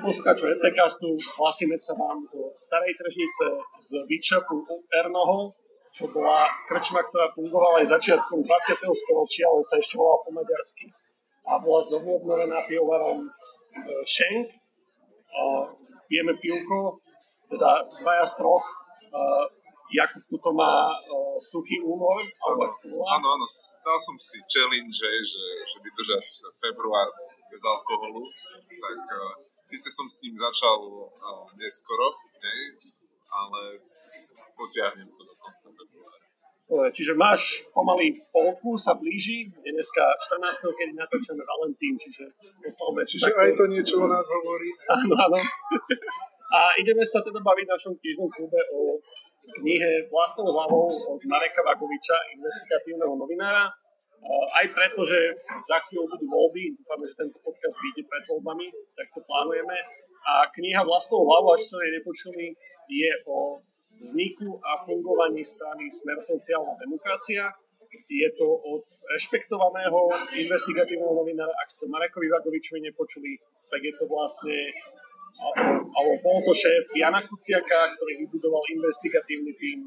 poslucháčov ETCastu, hlasíme sa vám zo Starej tržnice, z výčapu Ernoho, čo bola krčma, ktorá fungovala aj začiatkom 20. storočia, ale sa ešte volala po maďarsky. A bola znovu obnovená pivovarom Schenk. E, pijeme pivko, teda dvaja z troch. E, Jakub tuto má uh, suchý úmor. Áno, áno, áno, dal som si challenge, že, že by držať február bez alkoholu, tak uh, síce som s ním začal uh, neskoro, hej, ale potiahnem to do konca februára. Čiže máš pomaly polku, sa blíži, je dneska 14. kedy natočíme Valentín, čiže oslavme. Čiže takto... aj to niečo o nás hovorí. Áno, áno. A ideme sa teda baviť v našom knižnom klube o knihe Vlastnou hlavou od Mareka Vagoviča, investigatívneho novinára. Aj preto, že za chvíľu budú voľby, dúfame, že tento podcast vyjde pred voľbami, tak to plánujeme. A kniha Vlastnou hlavou, ak ste nepočuli, je o vzniku a fungovaní strany Smer sociálna demokracia. Je to od rešpektovaného investigatívneho novinára, ste Marekovi Vagovičovi nepočuli, tak je to vlastne alebo bol to šéf Jana Kuciaka, ktorý vybudoval investigatívny tým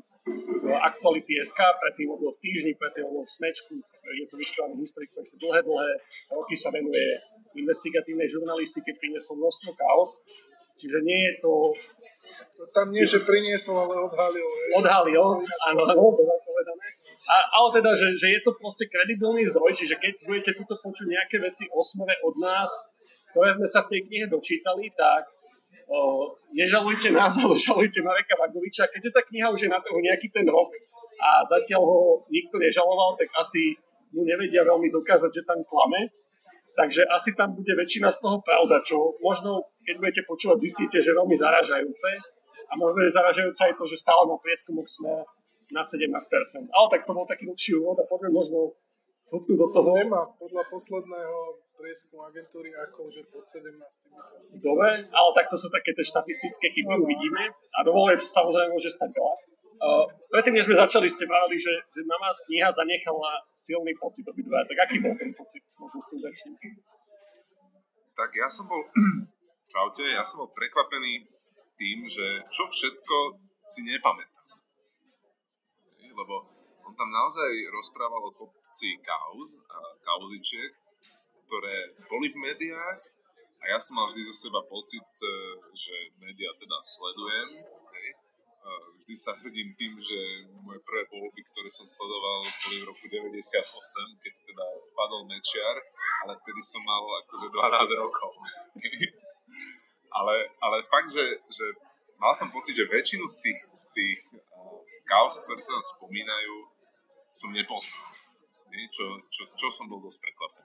Aktuality SK, predtým bol v týždni, predtým bol v Smečku, je to vyštovaný historik, ktorý dlhé, dlhé roky sa venuje investigatívnej žurnalistike, priniesol množstvo chaos Čiže nie je to... Tam nie, že priniesol, ale odhalil. Odhalil, áno, áno, povedané. A, ale teda, že, že je to proste kredibilný zdroj, čiže keď budete tuto počuť nejaké veci o smere od nás, ktoré sme sa v tej knihe dočítali, tak o, nežalujte nás, ale žalujte Mareka Vagoviča. Keďže tá kniha už je na toho nejaký ten rok a zatiaľ ho nikto nežaloval, tak asi mu nevedia veľmi dokázať, že tam klame. Takže asi tam bude väčšina z toho pravda, čo možno, keď budete počúvať, zistíte, že veľmi zaražajúce. A možno je zaražajúce aj to, že stále na prieskumoch sme na 17%. Ale tak to bol taký dlhší úvod a poďme možno do toho. Nemá podľa posledného prieskumu agentúry ako že pod 17%. Dobre, ale tak to sú také tie štatistické chyby, uvidíme. A dovoluje samozrejme môže stať veľa. Uh, predtým, než sme začali, ste vravali, že, že na vás kniha zanechala silný pocit obidva. Tak aký bol ten pocit? Možno s tým začnem. Tak ja som bol, čaute, ja som bol prekvapený tým, že čo všetko si nepamätám. Lebo on tam naozaj rozprával o kopci kauz a kauzičiek, ktoré boli v médiách a ja som mal vždy zo seba pocit, e, že médiá teda sledujem vždy sa hrdím tým, že moje prvé voľby, ktoré som sledoval, boli v roku 98, keď teda padol Mečiar, ale vtedy som mal akože 12 rokov. ale, ale fakt, že, že mal som pocit, že väčšinu z tých, z tých uh, kaos, ktoré sa tam spomínajú, som nepoznal. Čo, čo, čo som bol dosť prekvapený.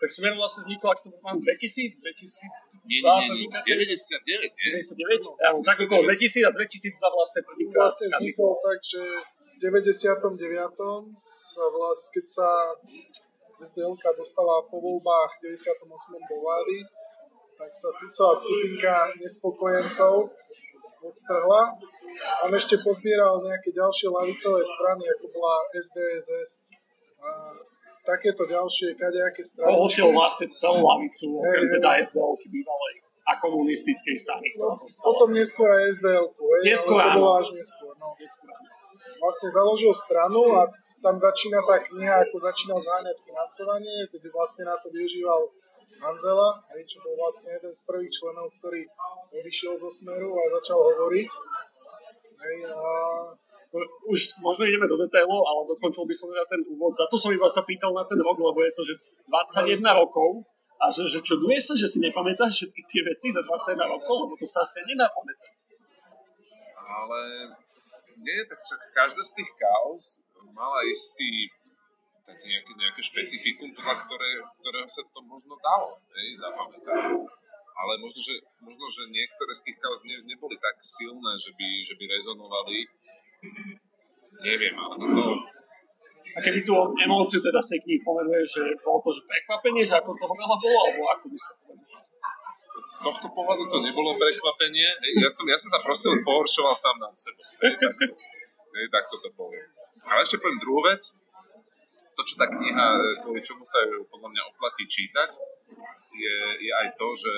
Tak Smer vlastne vznikol, ak to mám 2000, 2000, nie, nie, nie, 99, nie? 99? Ja, tak okolo 2000 a 2002 vlastne prvýkrát. Vlastne vznikol tak, že v 99. sa vlastne, keď sa SDL dostala po voľbách v 98. do vlády, tak sa Ficová skupinka nespokojencov odtrhla. On ešte pozbieral nejaké ďalšie lavicové strany, ako bola SDSS takéto ďalšie kadejaké strany. Pohltil vlastne celú lavicu, okrem hey, teda SDL-ky bývalej a komunistickej strany. No, potom neskôr aj SDL-ku, neskôr, ale to bolo až neskôr. No. neskôr. Vlastne založil stranu a tam začína tá kniha, ako začínal zháňať financovanie, tedy vlastne na to využíval Hanzela, hej, čo bol vlastne jeden z prvých členov, ktorý odišiel zo Smeru a začal hovoriť. Hej, a už možno ideme do detailov, ale dokončil by som teda ten úvod. Za to som iba sa pýtal na ten rok, lebo je to, že 21 rokov a že, že čuduje sa, že si nepamätáš všetky tie veci za 21 rokov, lebo to sa asi nedá. Ale nie, tak však každá z tých kaos mala istý také nejaké, nejaké špecifikum, podľa ktoré, ktorého sa to možno dalo hej, zapamätať. Ale možno že, možno, že niektoré z tých kaos ne, neboli tak silné, že by, že by rezonovali Neviem, ale to... A keby tú emóciu teda z tej knihy pomenuje, že bolo to že prekvapenie, že ako toho veľa bolo, alebo ako by ste z tohto pohľadu to nebolo prekvapenie. Ja som, ja som sa proste len pohoršoval sám nad sebou. Hej, takto, hej, takto to poviem. Ale ešte poviem druhú vec. To, čo tá kniha, kvôli čomu sa ju podľa mňa oplatí čítať, je, je aj to, že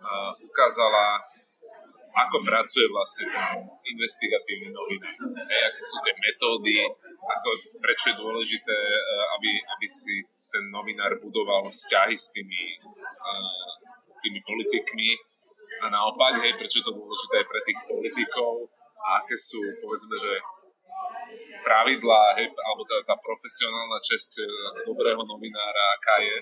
uh, ukázala, ako pracuje vlastne ten investigatívny novinár. Hej, aké sú tie metódy, ako, prečo je dôležité, uh, aby, aby si ten novinár budoval vzťahy s tými, uh, s tými politikmi a naopak, hej, prečo je to dôležité aj pre tých politikov a aké sú, povedzme, že pravidlá, hej, alebo tá, tá profesionálna česť dobrého novinára, aká je.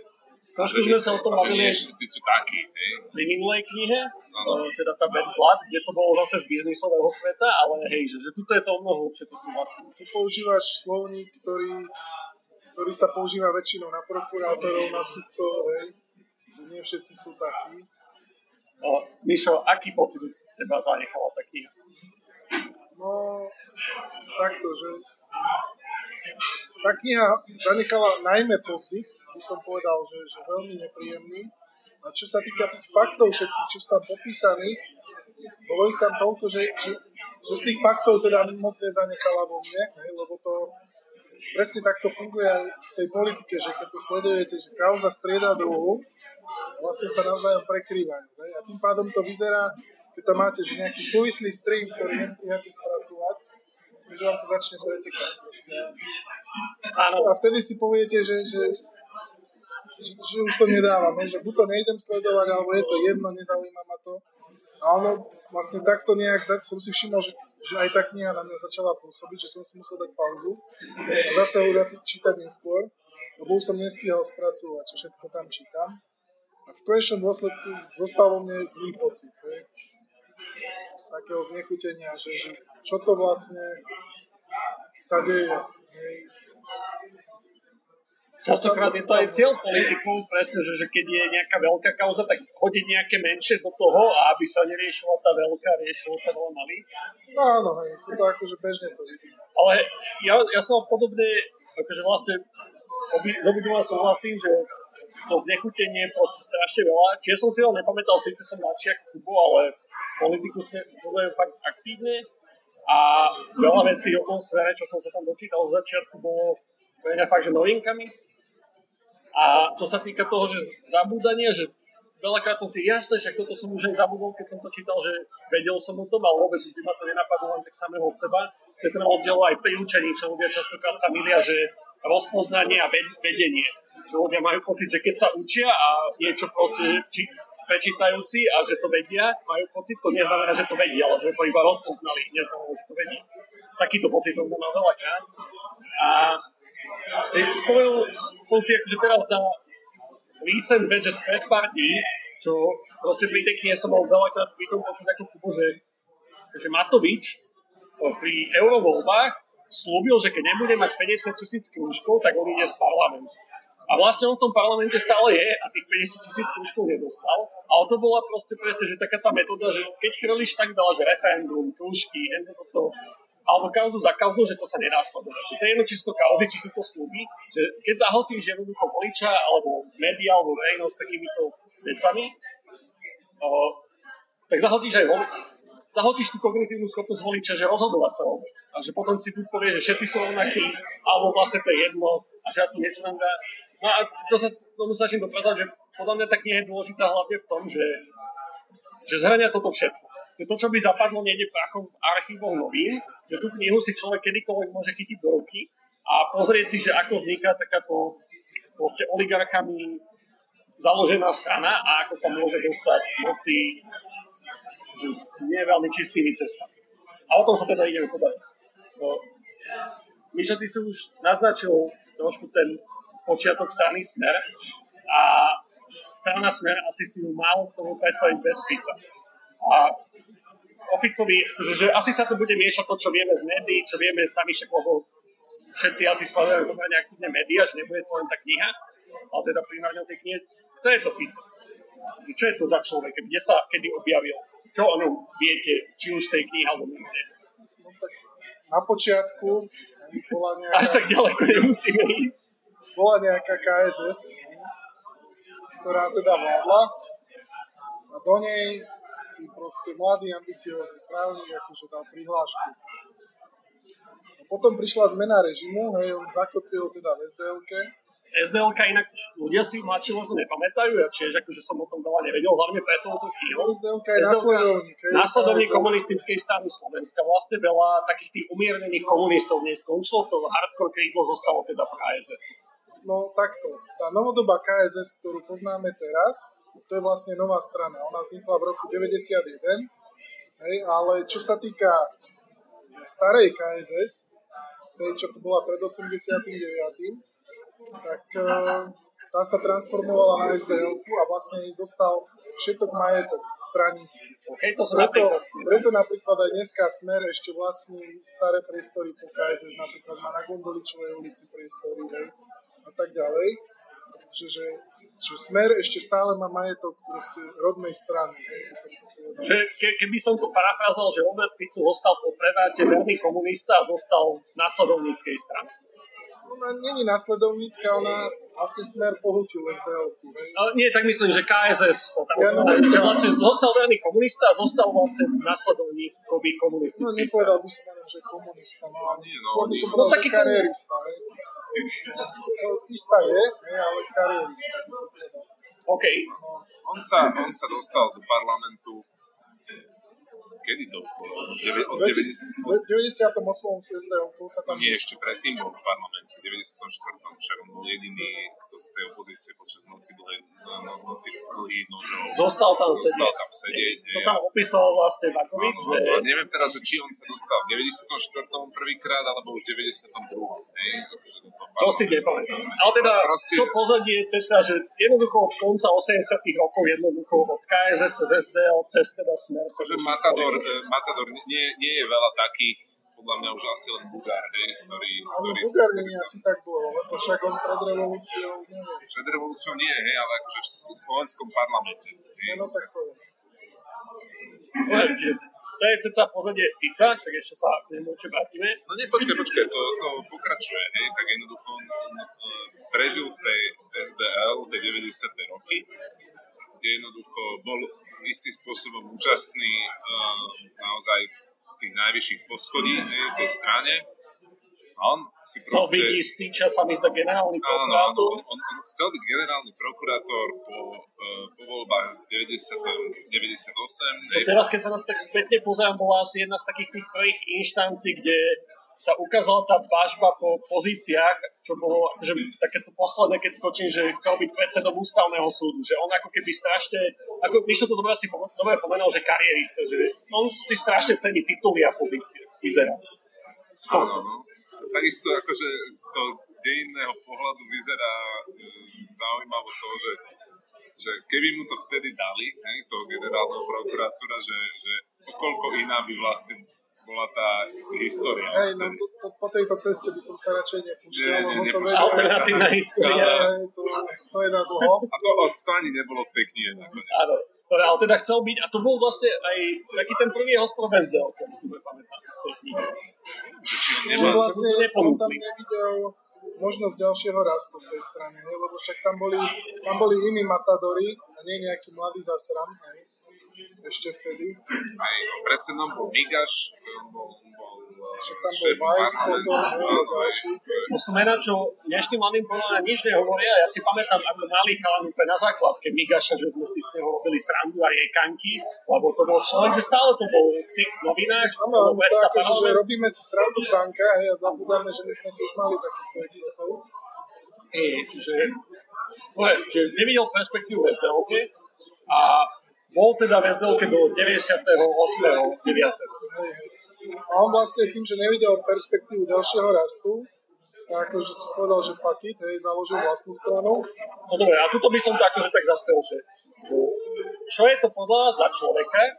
Trošku sme sa o tom bavili všetci sú takí. Hej. Pri minulej knihe, ano. teda tá Bad Blood, kde to bolo zase z biznisového sveta, ale hej, že, že tuto je to o mnoho lepšie, to sú vlastne. Tu používaš slovník, ktorý, ktorý sa používa väčšinou na prokurátorov, na sudcov, hej, že nie všetci sú takí. No, Mišo, aký pocit teba zanechala tá kniha? No, takto, že tá kniha zanechala najmä pocit, by som povedal, že, že veľmi nepríjemný. A čo sa týka tých faktov všetkých, čo sú tam popísaných, bolo ich tam toľko, že, že, že z tých faktov teda moc nezanechala vo mne, hej, lebo to presne takto funguje aj v tej politike, že keď to sledujete, že kauza strieda druhu, vlastne sa navzájom prekrývajú. Hej, a tým pádom to vyzerá, keď tam máte že nejaký súvislý stream, ktorý nestrihate spracovať, že vám to začne pretekať. A vtedy si poviete, že, že, že, že už to nedávame, že buď to nejdem sledovať, alebo je to jedno, nezaujíma ma to. A ono vlastne takto nejak som si všimol, že, že aj tá kniha na mňa začala pôsobiť, že som si musel dať pauzu a zase ho zase čítať neskôr, lebo už som nestihal spracovať, čo všetko tam čítam. A v konečnom dôsledku zostal vo mne zlý pocit. Hej. Takého znechutenia, že, že čo to vlastne sa deje. Hej. Častokrát je to aj cieľ politiku, presne, že, že keď je nejaká veľká kauza, tak hodiť nejaké menšie do toho a aby sa neriešila tá veľká, riešilo sa veľa malý. No áno, hej, to akože bežne to vidím. Ale ja, ja som podobne, akože vlastne obi, z obidva súhlasím, že to znechutenie proste strašne veľa. Čiže som si ho nepamätal, síce som načiak Kubo, ale politiku ste fakt aktívne a veľa vecí o tom svere, čo som sa tam dočítal v začiatku, bolo pre mňa fakt, že novinkami. A čo sa týka toho, že zabúdania, že veľakrát som si jasné, však toto som už aj zabudol, keď som to čítal, že vedel som o tom, ale vôbec by ma to nenapadlo len tak samého od seba. To ten rozdiel aj pri učení, čo ľudia častokrát sa milia, že rozpoznanie a vedenie. Že ľudia majú pocit, že keď sa učia a niečo proste či, prečítajú si a že to vedia, majú pocit, to neznamená, že to vedia, ale že to iba rozpoznali, neznamená, že to vedia. Takýto pocit som mal veľakrát. A spomenul som si akože teraz na recent vec, že pred pár čo proste pri tej knihe som mal veľakrát pri tom pocit ako Kubo, že, že Matovič pri eurovoľbách slúbil, že keď nebude mať 50 tisíc krúžkov, tak on ide z parlamentu. A vlastne on v tom parlamente stále je a tých 50 tisíc kružkov nedostal. Ale to bola proste presne, že taká tá metóda, že keď chrlíš tak veľa, že referendum, krúžky, to, toto, alebo kauzu za kauzu, že to sa nedá sledovať. Že to je jedno, či sú to kauzy, či si to slúbi, že keď zahltíš jednoducho voliča alebo média alebo verejnosť takýmito vecami, o, tak zahltíš aj voliča zahltíš tú kognitívnu schopnosť voliča, že rozhodovať sa vôbec. A že potom si buď povie, že všetci sú rovnakí, alebo vlastne to je jedno a že aspoň niečo nám dá No a čo sa tomu snažím dokázať, že podľa mňa tá kniha je dôležitá hlavne v tom, že, že zhrania toto všetko. Že to, čo by zapadlo niekde prachom v archívoch novín, že tú knihu si človek kedykoľvek môže chytiť do ruky a pozrieť si, že ako vzniká takáto proste oligarchami založená strana a ako sa môže dostať moci nie veľmi čistými cestami. A o tom sa teda ideme podať. No, Mišo, ty si už naznačil trošku ten počiatok strany Smer a strana Smer asi si ju málo kto predstaviť bez Fica. A o Ficovi, že, že asi sa tu bude miešať to, čo vieme z médií, čo vieme sami však, lebo všetci asi sledujú pomerne aktívne médiá, že nebude to len tá kniha, ale teda primárne tej knihe. Kto je to Fico? Čo je to za človek? Kde sa kedy objavil? Čo o ňom viete, či už z tej knihy alebo mimo no, Na počiatku bola nejaká... Až tak ďaleko nemusíme ísť bola nejaká KSS, ktorá teda vládla a do nej si proste mladý, ambiciózny právnik akože dal prihlášku. A potom prišla zmena režimu, hej, on zakotvil teda v sdl SDLK inak ľudia si mladší možno nepamätajú, ja tiež akože som o tom veľa nevedel, hlavne preto tú chvíľu. SDLK je následovník. hej, Následovník komunistickej strany Slovenska. Vlastne veľa takých tých umiernených komunistov dnes skončilo, to hardcore krídlo zostalo teda v KSS. No takto, tá novodobá KSS, ktorú poznáme teraz, to je vlastne nová strana. Ona vznikla v roku 91, hej, ale čo sa týka starej KSS, tej, čo tu bola pred 89., tak eh, tá sa transformovala na SDL a vlastne jej zostal všetok majetok stranícky. OK, to som Preto, preto napríklad aj dneska Smer ešte vlastní staré priestory po KSS, napríklad má na Gondoličovej ulici priestory, hej, tak ďalej. Že, že, že Smer ešte stále má majetok proste rodnej strany, hej. Že ke, keby som to parafrázal, že Robert Fico zostal po preváte verný komunista a zostal v následovníckej strane. Ona není následovnícka, ona vlastne Smer pohltil SDL-ku. Ale nie, tak myslím, že KSS tam Ja, no, no, že no. vlastne zostal verný komunista a zostal vlastne následovníkový No komunistický strany. nepovedal by som že komunista, no ale no, skôr by som No, povedal, taký že kariérista, hej. No, to istá je, ale povedal. OK. On sa, on sa dostal do parlamentu kedy to už bolo? Už deve, od 90, V 98. s SDL sa tam nie, ešte predtým bol v parlamente, v 94. však on bol jediný, kto z tej opozície počas noci dlhej, no, no, noci dlhých nožov Zostal tam zostal sedieť. tam sedieť. To tam opísal vlastne že... áno, a neviem teraz, že či on sa dostal v 94. prvýkrát, alebo už v 92. Hej, toho To si nepamätám. Ale teda Proste- to pozadie je ceca, že jednoducho od konca 80 rokov, jednoducho od KSS cez SDL, cez teda Smer. to- Matador, eh, Matador nie, nie je veľa takých, podľa mňa už asi len Bugár, hej, ktorý, Ale ktorý Bugár nie je asi tak dlho, lebo však on pred revolúciou, neviem. pred revolúciou nie, hej, ale akože v slovenskom parlamente. Hej. No tak to je. No, že To je ceca pozadie Fica, však ešte sa k nemu určite vrátime. No nie, počkaj, počkaj, to, to pokračuje, hej, tak jednoducho on, on eh, prežil v tej SDL, tej 90. roky, kde jednoducho bol istým spôsobom účastný uh, naozaj tých najvyšších poschodí hej, v tej strane. On si Chcel proste... byť istý čas sa mi zdá generálny Áno, áno, prokurátor. on, on chcel byť generálny prokurátor po, uh, po voľbách 90, 98. Čo teraz, keď sa na to tak spätne pozerám, bola asi jedna z takých tých prvých inštancií, kde sa ukázala tá bažba po pozíciách, čo bolo akože takéto posledné, keď skočím, že chcel byť predsedom ústavného súdu, že on ako keby strašne, ako Mišo to dobre si dobre pomenul, že karierista, že on si strašne cení tituly a pozície, vyzerá. Z Áno, tohto. no. Takisto akože z toho dejinného pohľadu vyzerá e, zaujímavo to, že, že keby mu to vtedy dali, hej, toho generálneho prokurátora, že, že okolko iná by vlastne bola tá história. Hej, no po, po, tejto ceste by som sa radšej nepúšťal, Nie, nie, lebo to. Alternatívna história. To, to je na dlho. A to, o, to ani nebolo v tej knihe nakoniec. Áno, ale teda chcel byť, a to bol vlastne aj taký ten prvý jeho spor SDL, keď si pamätám z tej knihy. Že či on Že nemá... vlastne to on tam nevidel možnosť ďalšieho rastu v tej strane, hej, lebo však tam boli, tam boli iní matadori a nie nejaký mladý zasram, hej, ešte vtedy. Aj predsedom bol Migaš, Však tam bol Weiss potom, ďalší. To sú mená, čo dnešným mladým podľa nič nehovoria. Ja si pamätám, ako malý chalan úplne na základke Migaša, že sme si z neho robili srandu a jej kanky, lebo to bol človek, že stále to bol ksich v novinách, Áno, predseda akože, že robíme si srandu z Danka, hej, a zabudáme, že my sme tiež mali takých sexotov. Hej, čiže, čiže nevidel perspektívu v SDLke a bol teda v SDLke do 98. 9. A on vlastne tým, že nevidel perspektívu ďalšieho rastu, tak akože si povedal, že fuck it, hej, založil vlastnú stranu. No dobre, a tuto by som to akože tak zastrel, že, že čo je to podľa za človeka,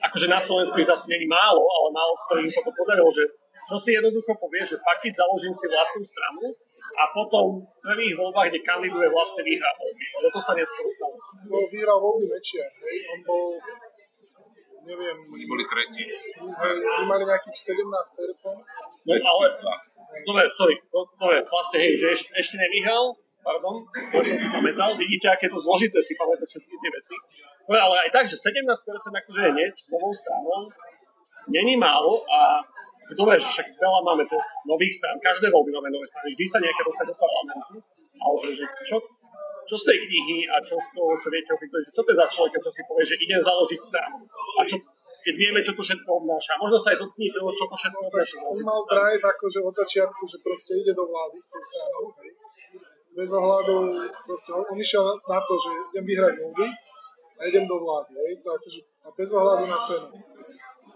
akože na Slovensku ich zase není málo, ale málo ktorým sa to podarilo, že čo si jednoducho povie, že fuck it, založím si vlastnú stranu a potom v prvých voľbách, kde kandiduje, vlastne vyhrá voľby. Lebo to sa neskôr stalo. Bol vyhral voľby Mečiar, on bol, neviem, Oni boli tretí. my mali nejakých 17%. No, ale, dobre, sorry, no, dobre, vlastne hej, že eš, ešte nevyhral, pardon, to som si pamätal, vidíte, aké je to zložité si pamätať všetky tie veci. No, ale aj tak, že 17% akože je nieč s novou stranou, není málo a kto vie, že však veľa máme tu nových strán, každé voľby máme nové strany, vždy sa nejaké dostať do parlamentu. ale že, že čo, čo z tej knihy a čo z toho, čo viete o čo to je za človeka, čo si povie, že idem založiť stranu. A čo, keď vieme, čo to všetko obnáša. Možno sa aj dotknite, čo to všetko obnáša. On mal drive akože od začiatku, že proste ide do vlády s tou stranou. Hej. Bez ohľadu, proste on, išiel na to, že idem vyhrať voľby a idem do vlády. Hej. To akože, a bez ohľadu na cenu.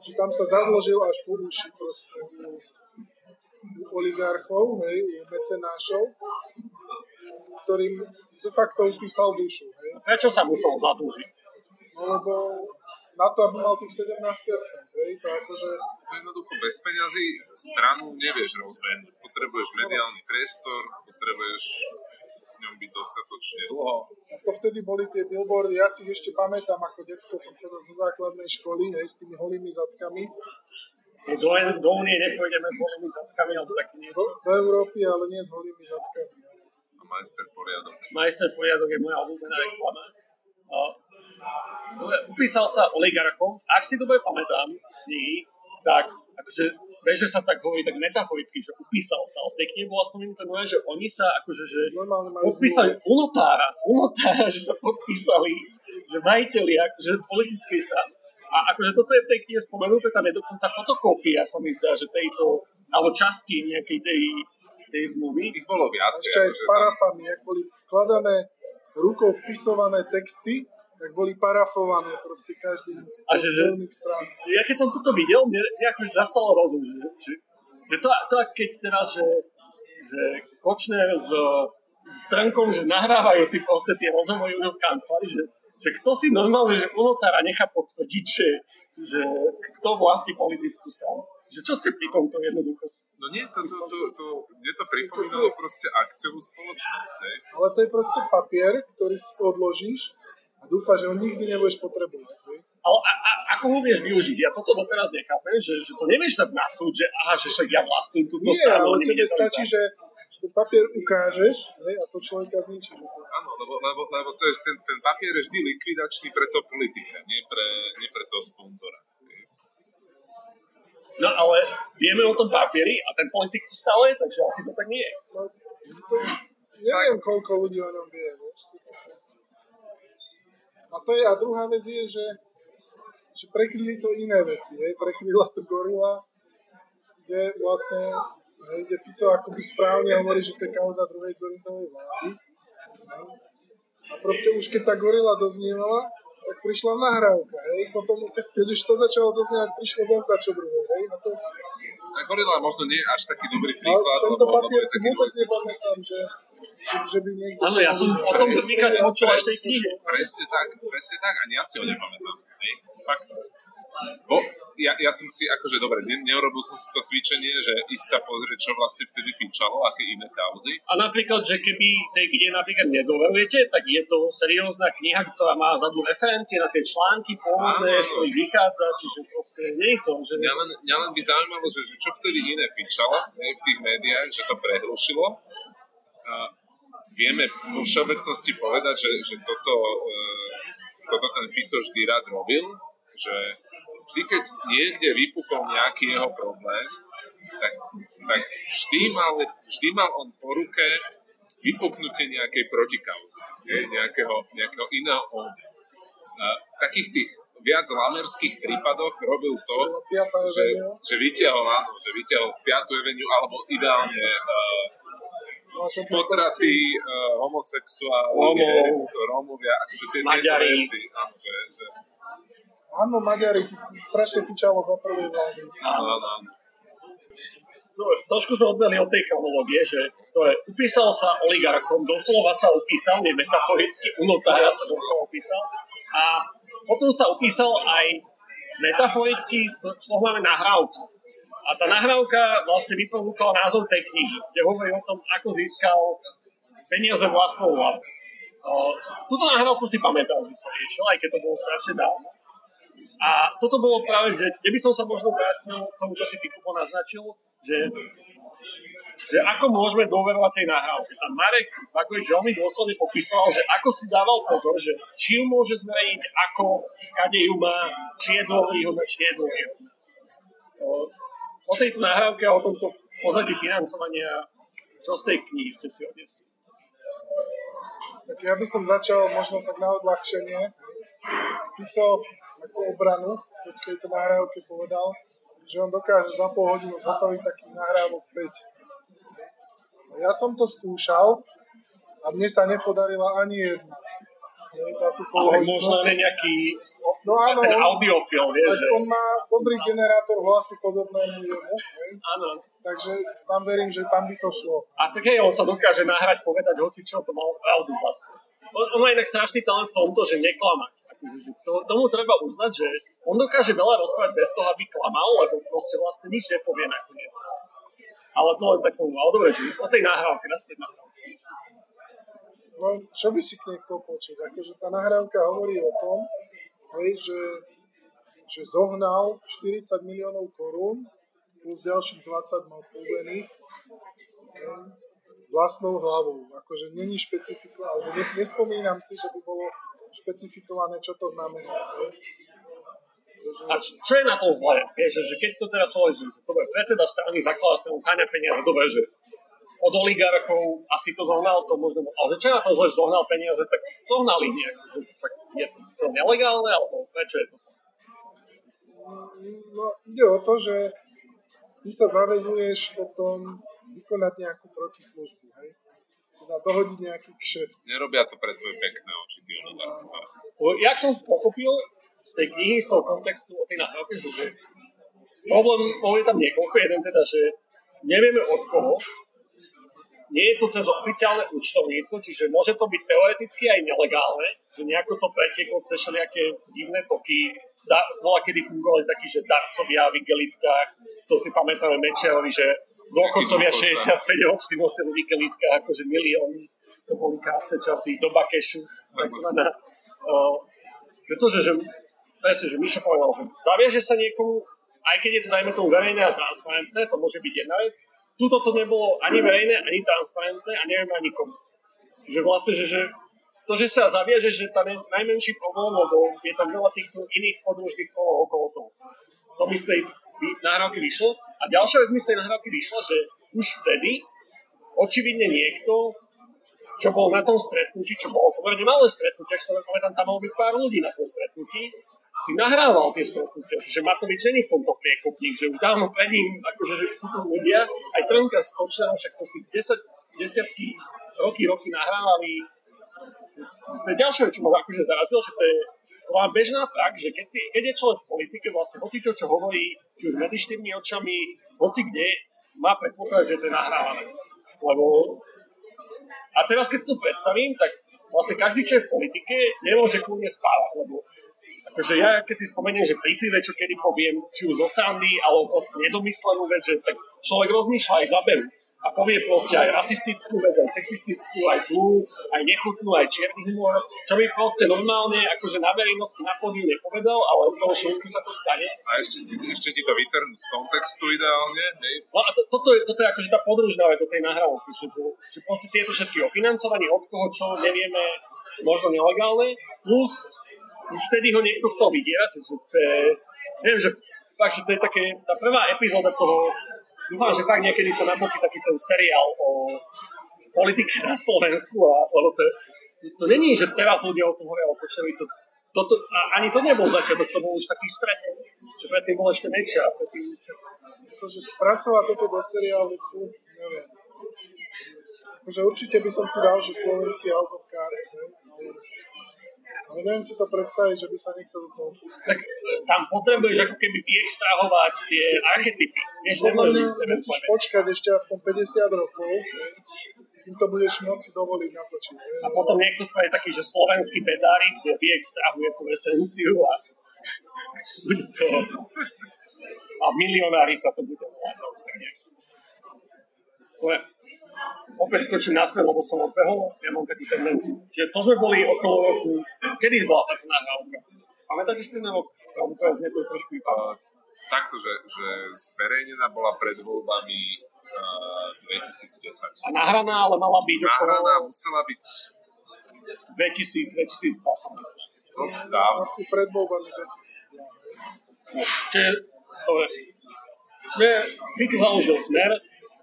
Že tam sa zadložil až po uši proste oligarchov, hej, mecenášov, ktorým de facto upísal dušu. Hej. Prečo sa musel zadlžiť? No lebo na to, aby mal tých 17%. Hej, to akože... To jednoducho bez peňazí stranu nevieš rozbehnúť. Potrebuješ mediálny priestor, potrebuješ v ňom byť dostatočne dlho. A to vtedy boli tie billboardy, ja si ich ešte pamätám, ako decko som chodil zo základnej školy, hej, s tými holými zadkami. Do, do Unie nepôjdeme s holými zadkami, alebo také niečo. Do, do Európy, ale nie s holými zadkami. Majster poriadok. Majster poriadok je moja obľúbená reklama. Uh, upísal sa oligarchom. Ak si dobre pamätám z knihy, tak akože vieš, že sa tak hovorí tak metaforicky, že upísal sa. V tej knihe bolo spomenuté nové, že oni sa akože, že podpísali u notára, u notára, že sa podpísali, že majiteľi akože politickej strany. A akože toto je v tej knihe spomenuté, tam je dokonca fotokópia, sa mi zdá, že tejto, alebo časti nejakej tej, tej zmluvy. Ich bolo viacej. Ešte aj s akože parafami, ak boli vkladané rukou vpisované texty, tak boli parafované proste každým z A že- že- silných strán. Ja keď som toto videl, mne, mne akože zastalo rozum, že, že, že to, to keď teraz, že, že Kočner s, s Trnkom, že nahrávajú si proste tie rozhovory v kancelárii, že, že kto si normálne, že u notára nechá potvrdiť, že, že kto vlastní politickú stranu. Že čo ste pri tomto jednoducho... No nie, to, to, to, to, mne to pripomínalo proste akciovú spoločnosť, hej. Ale to je proste papier, ktorý si odložíš a dúfam, že ho nikdy nebudeš potrebovať. hej. Ale a, a, ako ho vieš využiť? Ja toto doteraz nechápem, že, že to nevieš dať na súd, že aha, že však ja vlastním túto Nie, stranu. ale tebe stačí, že, že ten papier ukážeš hej, a to človeka zničí. Že to... Áno, lebo, lebo, lebo to je, ten, ten papier je vždy likvidačný pre toho politika, nie pre, nie pre toho sponzora. No ale vieme o tom papieri a ten politik tu stále je, takže asi to tak nie je. To, neviem, koľko ľudí o ňom vie. To a to je, a druhá vec je, že, že prekryli to iné veci. Hej. Prekryla to gorila, kde vlastne hej, kde Fico akoby správne hovorí, že to je kauza druhej Zorinovej vlády. A proste už keď tá gorila doznievala, prišla nahrávka, hej, potom, keď už to začalo doznievať, prišlo zase dačo druhé, hej, a to, A Gorila možno nie je až taký dobrý ale príklad, tento lebo, lebo papier si vôbec nepamätám, že, že, že by niekto... Áno, ja som o tom prvýkrát počul až tej knihe. Presne tak, presne tak, ani ja si ho nepamätám. Hej, fakt. Bo ja, ja som si, akože dobre, ne, neurobil som si to cvičenie, že ísť sa pozrieť, čo vlastne vtedy fičalo, aké iné kauzy. A napríklad, že keby tej knihe napríklad nedôverujete, tak je to seriózna kniha, ktorá má zadnú referencie na tie články pôvodné, z ktorých vychádza, čiže proste nie je to, že... Mňa len, mňa len by zaujímalo, že, že čo vtedy iné fičalo hej, v tých médiách, že to prehlušilo. A vieme vo všeobecnosti povedať, že, že toto, e, toto ten Fico vždy rád robil, že vždy, keď niekde vypukol nejaký jeho problém, tak, tak vždy, mal, vždy mal on po ruke vypuknutie nejakej protikauzy, nejakého, nejakého iného ohňa. V takých tých viac lamerských prípadoch robil to, že, že vyťahol, áno, že vyťahol 5. Avenue alebo ideálne uh, potraty, uh, homosexuáli, Romov. Rómovia, akože tie tieto veci, áno, že, že, Áno, Maďari, ty si strašne fičalo za prvej vlády. áno, áno. No, trošku sme odbehli od tej chronológie, že to je, upísal sa oligarchom, doslova sa upísal, nie metaforicky, u notára sa doslova upísal. A potom sa upísal aj metaforicky, toho máme nahrávku. A tá nahrávka vlastne vyprodukala názov tej knihy, kde hovorí o tom, ako získal peniaze vlastnou hlavou. Uh, túto nahrávku si pamätal, že som riešil, aj keď to bolo strašne dávno. A toto bolo práve, že kde by som sa možno vrátil k tomu, čo si ty Kubo naznačil, že, že ako môžeme dôverovať tej nahrávke. Tam Marek Vagovič veľmi dôsledne popísal, že ako si dával pozor, že či ju môže zmeniť, ako, skade ju má, či je dôveryhodná, či je dôveryhodná. O tejto nahrávke a o tomto pozadí financovania, čo z tej knihy ste si odnesli? Tak ja by som začal možno tak na odľahčenie. Fico ako obranu, keď v tejto nahrávke povedal, že on dokáže za pol hodinu zhotoviť taký nahrávok 5. Ja som to skúšal a mne sa nepodarila ani jedna. Nie, za tú pol Ale hodinu. možno je nejaký No áno, ten on- audiofil, vieš, že... on má dobrý generátor hlasu podobnému jemu? Áno. takže tam verím, že tam by to šlo. A tak hej, on sa dokáže nahrať, povedať hoci čo, to mal pravdu vlastne. On, on má inak strašný talent v tomto, že neklamať. To, tomu treba uznať, že on dokáže veľa rozprávať bez toho, aby klamal, lebo proste vlastne nič nepovie nakoniec. Ale to len tak ale dobre, že o tej nahrávke, naspäť nahrávke. No, čo by si k nej chcel počuť? Akože tá nahrávka hovorí o tom, hej, že, že zohnal 40 miliónov korún plus ďalších 20 mal slúbených vlastnou hlavou. Akože není špecifikované, alebo ne, nespomínam si, že by bolo špecifikované, čo to znamená. A čo, čo je na tom zlé? Vieš, že, keď to teraz hovoríš, že dobre, predseda strany zaklada stranu zháňa peniaze, dobre, že od oligarchov asi to zohnal, to možno, ale že čo je na tom zlé, že zohnal peniaze, tak zohnal ich nejak, že sa, je to čo, nelegálne, alebo prečo je to zlé? no, ide o to, že ty sa zavezuješ potom vykonať nejakú protislužbu. Hej. Teda dohodiť nejaký kšeft. Nerobia to pre tvoje pekné oči, tí Jak som pochopil z tej knihy, z toho kontextu o tej nahrávke, že, že problém, bol je tam niekoľko, jeden teda, že nevieme od koho, nie je to cez oficiálne účtovníctvo, čiže môže to byť teoreticky aj nelegálne, že nejako to pretieklo cez všelijaké divné toky. Da, bola kedy fungovali takí, že darcovia v igelitkách, to si pamätáme Mečerovi, že dôchodcovia Taký 65 ročný nosili v igelitkách akože milióny. To boli krásne časy, doba kešu, takzvaná. Uh, pretože, že, presne, že Mišo povedal, že zaviaže sa niekomu, aj keď je to, dajme tomu, verejné a transparentné, to môže byť jedna vec, Tuto to nebolo ani verejné, ani transparentné a nevieme ani komu. Čiže vlastne, že, že to, že sa zaviaže, že tam je najmenší problém, lebo je tam veľa týchto iných podružných kolov okolo toho. To mi z tej nahrávky vyšlo. A ďalšia vec mi z tej nahrávky vyšla, že už vtedy očividne niekto, čo bol na tom stretnutí, čo bolo pomerne malé stretnutie, ak sa pamätám, tam malo byť pár ľudí na tom stretnutí, si nahrával tie stretnutia, že Matovič není v tomto priekopník, že už dávno pred ním, akože že sú to ľudia, aj Trnka s Kočnerom, však to si 10, desiatky roky, roky nahrávali. To je ďalšia vec, čo ma akože zarazilo, že to je bola bežná prax, že keď, si, keď je človek v politike, vlastne hoci to, čo hovorí, či už medzi očami, hoci kde, má predpoklad, že to je nahrávané. Lebo a teraz, keď to predstavím, tak vlastne každý, čo je v politike, nemôže kľudne spávať, lebo akože ja, keď si spomeniem, že pri čo kedy poviem, či už zo sandy, alebo proste nedomyslenú vec, že tak človek rozmýšľa aj zaberu a povie proste aj rasistickú vec, aj sexistickú, aj zlú, aj nechutnú, aj čierny humor, čo by proste normálne akože na verejnosti na pódiu nepovedal, ale v toho šovku sa to stane. A ešte, ešte ti to vytrhnú z kontextu ideálne, hej? No a to, toto, je, toto je akože tá podružná vec o tej nahrávky, že, že, že proste tieto všetky o financovaní, od koho čo nevieme, možno nelegálne, plus už vtedy ho niekto chcel vydierať, že to je, neviem, že fakt, že to je také, tá prvá epizóda toho, dúfam, že fakt niekedy sa natočí taký ten seriál o politike na Slovensku, a, lebo to, to, to není, že teraz ľudia o tom hovoria o Kočnerovi, to, toto, a ani to nebol začiatok, to bol už taký stret, že predtým bol ešte Mečer, a predtým, Akože spracovať toto do seriálu, fú, neviem. Akože určite by som si dal, že slovenský House of Cards, hej, ale, ale neviem si to predstaviť, že by sa niekto do toho pustil. tak e, tam potrebuješ ako keby vyextrahovať tie archetypy. Vieš, Podľa mňa musíš počkať ešte aspoň 50 rokov, kým to budeš môcť dovoliť natočiť. A potom niekto spraví taký, že slovenský bedárik, kde vyextrahuje tú esenciu a bude to... A milionári sa to bude volať. no. Dobre. Opäť skočím naspäť, lebo som odbehol, ja mám takú tendenciu. Čiže to sme boli okolo roku, kedy bola taká nahrávka? Pamätáte si ten rok? Alebo teraz mne to trošku vypadá. Takto, že, že zverejnená bola pred voľbami uh, 2010. A nahraná, ale mala byť Nahraná okolo musela byť 2000, 2002 som myslel. no, dávno. Asi pred voľbami 2002. Čiže, dobre, sme, Fico založil smer,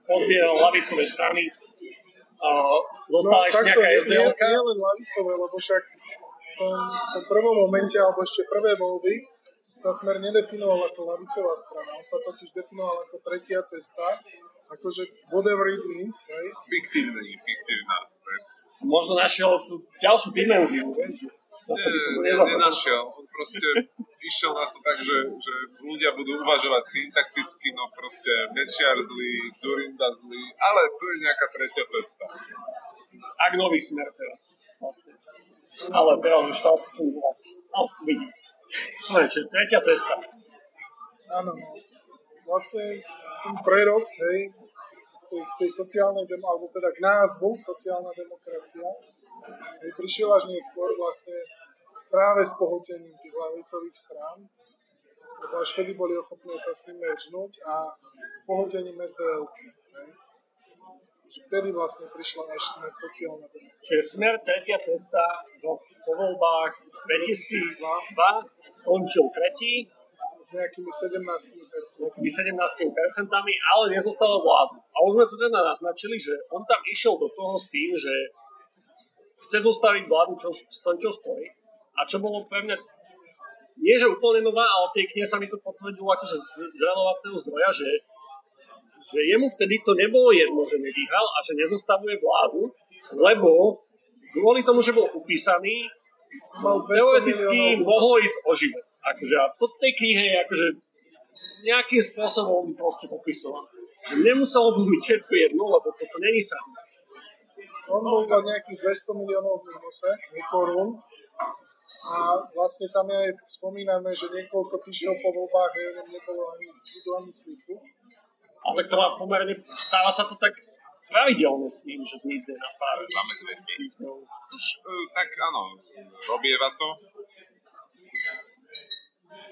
pozbieral lavicové strany Uh, dostala ešte nejaká SDL? nie, nie len lavicové, lebo však v tom, v tom prvom momente, alebo ešte prvé voľby, sa Smer nedefinoval ako lavicová strana. On sa totiž definoval ako tretia cesta, akože whatever it means, hej. Fiktívny, fiktívna vec. Možno našiel tú ďalšiu dimenziu, vieš, že zase by som to Nie, nie, nezapadol. nenašiel. On proste išiel na to tak, že, že ľudia budú uvažovať syntakticky, no proste Mečiar zlý, Turinda zlý, ale tu je nejaká tretia cesta. Ak nový smer teraz, vlastne. Ale teraz už to asi fungovať. No, uvidím. No, čiže tretia cesta. Áno, no. Vlastne ten prerod, hej, tej, tej sociálnej, dem- alebo teda k názvu sociálna demokracia, hej, prišiel až neskôr vlastne práve s pohltením tých lavicových strán, lebo až vtedy boli ochotné sa s tým mečnúť a s pohltením SDL. Vtedy vlastne prišla až sme sociálna demokracia. Čiže smer tretia cesta vo, po voľbách 2002 skončil tretí, S nejakými 17%. takými 17%, ale nezostala vládu. A už sme tu teda naznačili, že on tam išiel do toho s tým, že chce zostaviť vládu, čo, čo stojí. A čo bolo pre mňa nie že úplne nová, ale v tej knihe sa mi to potvrdilo akože z, z relevantného zdroja, že, že jemu vtedy to nebolo jedno, že nevyhral a že nezostavuje vládu, lebo kvôli tomu, že bol upísaný, Mal 200 teoreticky mohlo ísť o život. Akože, a to v tej knihe je akože nejakým spôsobom proste popisované. Že nemuselo by byť všetko jedno, lebo toto není sám. On bol tam nejakých 200 miliónov v mínuse, korún. A vlastne tam je aj spomínané, že niekoľko týždňov po voľbách nebolo ani vidu, ani slichu. A tak sa má pomerne, stáva sa to tak pravidelne s ním, že zmizne na pár Za medvedmi. týždňov. Už e, tak áno, robieva to.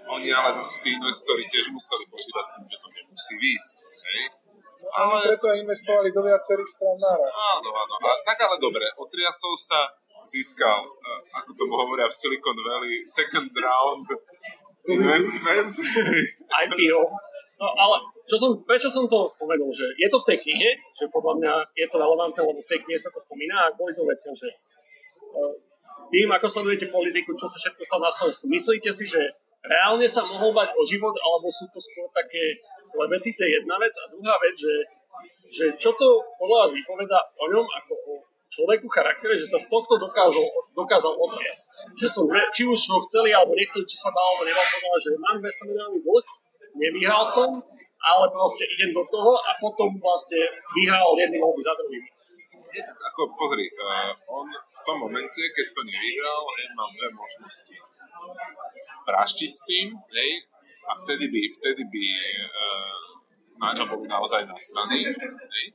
Oni ale zase tí investori tiež museli počítať s tým, že to nemusí výjsť. Hej? No, ale... Preto investovali do viacerých strán naraz. Áno, áno. A, tak ale dobre, otriasol sa, získal, ako tomu hovoria v Silicon Valley, second round investment. IPO. No ale čo som, prečo som to spomenul, že je to v tej knihe, že podľa mňa je to relevantné, lebo v tej knihe sa to spomína a kvôli tomu veciam, že uh, ako sledujete politiku, čo sa všetko stalo na Slovensku, myslíte si, že reálne sa mohol bať o život, alebo sú to skôr také klebety, to je jedna vec. A druhá vec, že, že čo to podľa vás vypoveda o ňom ako o človeku charaktere, že sa z tohto dokázal, dokázal otriasť. Že som, či už ho chceli, alebo nechceli, či sa bál, alebo nebal, povedal, že mám 200 miliónový dlh, nevyhral som, ale proste idem do toho a potom vlastne vyhral jedný voľby za druhým. Nie, tak ako pozri, uh, on v tom momente, keď to nevyhral, hej, mal dve možnosti. Praštiť s tým, hej, a vtedy by, vtedy by uh, na boli naozaj nasraní, hej.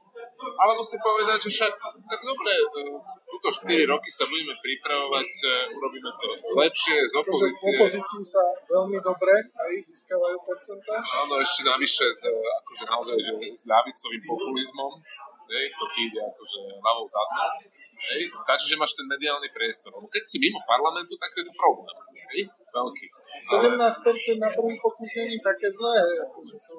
Alebo si povedať, že však, tak dobre, uh, tuto 4 roky sa budeme pripravovať, uh, urobíme to lepšie z Akože v opozície. opozícii sa veľmi dobre aj získavajú percentá. Áno, ešte navyše s, akože naozaj, že s ľavicovým populizmom, hej, to ti ide akože ľavou zadnou, hej, stačí, že máš ten mediálny priestor, lebo keď si mimo parlamentu, tak to je to problém, hej, veľký. Ale 17% na prvý pokus není také zlé. Akože to,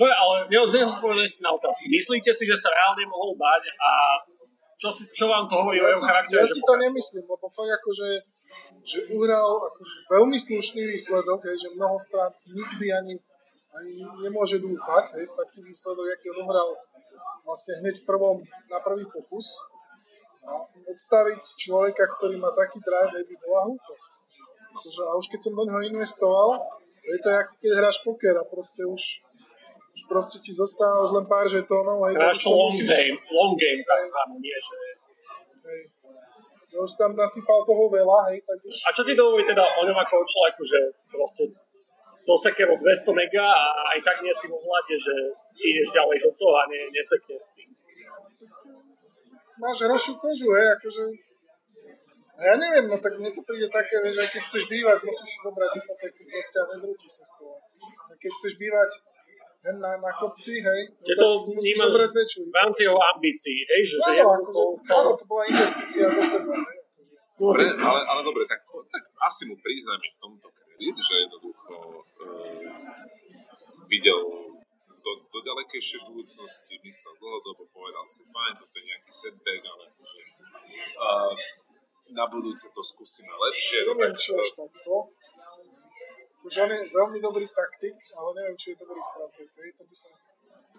No ale nezodpovedali ste na otázky. Myslíte si, že sa reálne mohol bať a čo, si, čo vám to hovorí o ja jeho si, charaktere? ja si to nemyslím, lebo fakt akože že uhral akože veľmi slušný výsledok, hej, že mnoho strán nikdy ani, ani nemôže dúfať hej, v taký výsledok, aký on uhral vlastne hneď v prvom, na prvý pokus. A odstaviť človeka, ktorý má taký drive, by bola hlúposť. Akože, a už keď som do neho investoval, je to ako keď hráš poker a proste už, už proste ti zostáva už len pár žetónov. Hej, Hráš long musíš- game, long game takzvaný, nie že... Hej. Že už tam nasypal toho veľa, hej, tak už... A čo ti to hovorí teda o ňom ako o človeku, že proste so sekerou 200 mega a aj tak nie si vo vláde, že ideš ďalej do toho a ne, nesekne s tým. Máš hrošiu kožu, hej, akože... A ja neviem, no tak mne to príde také, vieš, aj keď chceš bývať, musíš si zobrať hypotéku proste a nezrúti sa z toho. A keď chceš bývať hen na, na kopci, hej, no Že to tak si musíš vnímaš v rámci jeho ambícií, hej, že, že Áno, akože, áno, to bola investícia do seba, hej. akože. Dobre, ale, ale dobre, tak, tak asi mu priznajme v tomto kredit, že jednoducho uh, videl do, do ďalekejšej budúcnosti, myslel dlhodobo, povedal si, fajn, toto je nejaký setback, ale že uh, na budúce to skúsime lepšie. No, Neviem, tak, či až takto. Už on je veľmi dobrý taktik, ale neviem, či je dobrý stratég. To by som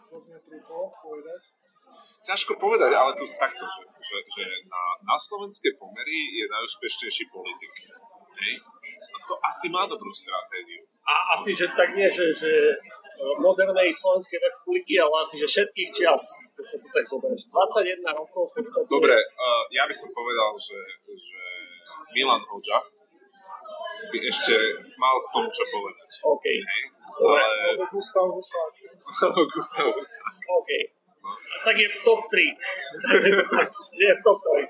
zase netrúfal povedať. ťažko povedať, ale to takto, že, že, že na, na slovenské pomery je najúspešnejší politik. Hej? A to asi má dobrú stratégiu. A asi, že tak nie, že, že modernej Slovenskej republiky, ale asi, že všetkých čias, keď sa to tak zoberieš. 21 rokov. Dobre, uh, ja by som povedal, že, že Milan Hoďa by ešte mal v tom čo povedať. OK, Hej? Ale Gustav Husák. Gustav Husák. OK. Tak je v top 3. je v top 3.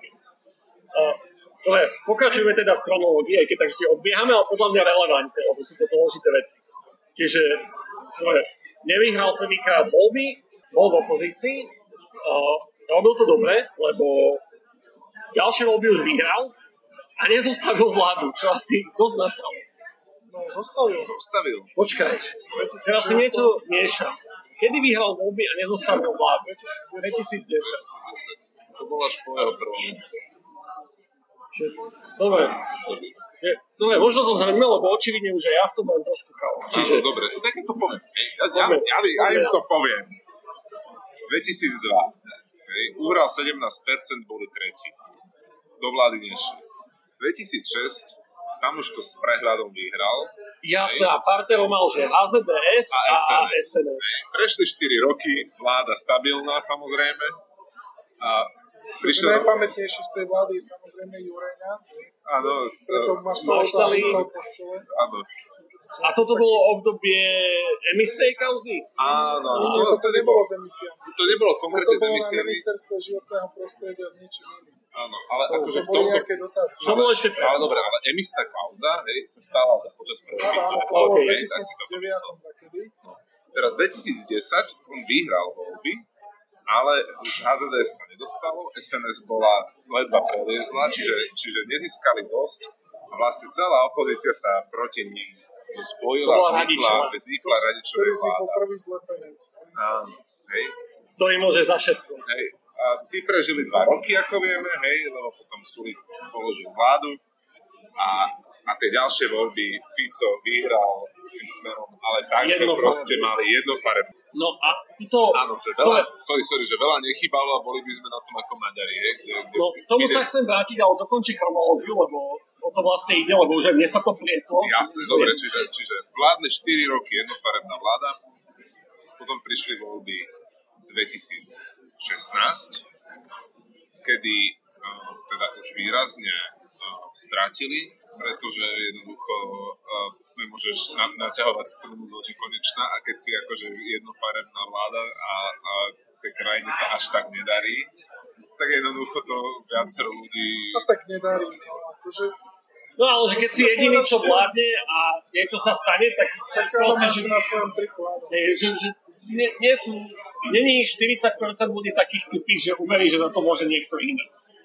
Uh, Dobre, pokračujeme teda v chronológii, aj keď tak ešte odbiehame, ale podľa mňa relevantne, lebo sú to dôležité veci. Čiže dobre, nevyhral prvýkrát voľby, bol v opozícii, uh, robil to dobre, lebo ďalšie voľby už vyhral a nezostavil vládu, čo asi dosť nasral. No, zostavil. Zostavil. Počkaj, teraz si niečo mieša. Kedy vyhral voľby a nezostavil vládu? 2010. 2010. 2010. To bolo až po jeho prvom. Že, dobre, je, dobre, možno to zhrňme, lebo očividne už aj ja v tom mám trošku chaos. Čiže... Čiže, dobre, tak ja to poviem. Ja, ja, ja, ja, im to poviem. 2002. Hej, uhral 17%, boli tretí. Do vlády nešli. 2006, tam už to s prehľadom vyhral. jasné, a Partero mal, že HZDS A a, SNS. SNS. Prešli 4 roky, vláda stabilná samozrejme. A prišiel... Najpamätnejší z tej vlády je samozrejme Jureňa. Áno, Preto máš to postele. áno. A toto bolo obdobie emistej kauzy? Áno, áno, to, toto vtedy nebolo bolo, s emisiami. to nebolo To konkrétne s bolo na emisiami. ministerstve životného prostredia s ničím iným. Áno, ale To, akože to v tomto... nejaké dotácie. Čo bolo ešte Ale dobre, ale emistá kauza hej, sa stala za počas prvej Áno, Ficovej áno, to bolo to 2009 myslel. takedy. Teraz 2010 on vyhral voľby, ale už HZDS sa nedostalo, SNS bola ledva preliezla, čiže, čiže nezískali dosť a vlastne celá opozícia sa proti ním spojila, vznikla, Radičová. vznikla Radičová Ktorý vznikol prvý zlepenec. Áno, hej, To im môže za všetko. hej. A tí prežili dva roky, ako vieme, hej, lebo potom Sulik položil vládu a, a tie ďalšie voľby Fico vyhral s tým smerom, ale tak, že proste mali jednofarebné No a títo... Áno, že veľa, sorry, sorry, že veľa nechybalo a boli by sme na tom ako Maďari, hej, kde, kde No, tomu sa chcem vrátiť, ale dokončiť chronológiu, lebo o to vlastne ide, lebo už aj mne sa to plietlo. Jasne, dobre, čiže, čiže vládne 4 roky jednofarebná vláda, potom prišli voľby 2016, kedy uh, teda už výrazne stratili, pretože jednoducho uh, nemôžeš na, naťahovať strunu do nekonečna a keď si akože jednofarebná vláda a, a tej krajine sa až tak nedarí, tak jednoducho to viacero ľudí A tak nedarí. No, akože, No ale že keď si jediný, čo vládne a niečo sa stane, tak tak proste, že, na svojom triku, že, že nie, nie sú, není 40% ľudí takých tupých, že uverí, že za to môže niekto iný.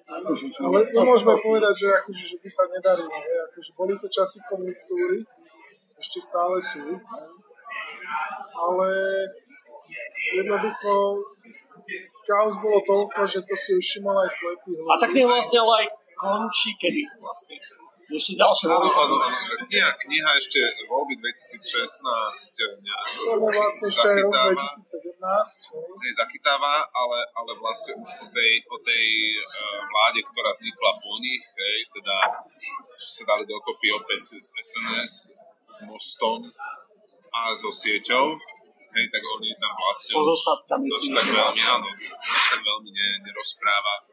Akože, že- Ale nemôžeme povedať, že, akože, že by sa nedarilo. Hej. Akože boli to časy konjunktúry, ešte stále sú. Ale jednoducho chaos bolo toľko, že to si už všimol aj slepý A tak vlastne ale aj končí kedy vlastne. Ešte ďalšie Áno, voľby. áno, áno, že kniha, kniha ešte voľby 2016 nejak To bol vlastne ešte aj rok zachytáva, 2017. hej. hej, zachytáva, ale, ale vlastne už o tej, o tej uh, vláde, ktorá vznikla po nich, hej, teda že sa dali dokopy opäť z SNS, s mostom a so sieťou, hej, tak oni tam vlastne už tak veľmi, áno, už tak veľmi ne, nerozpráva.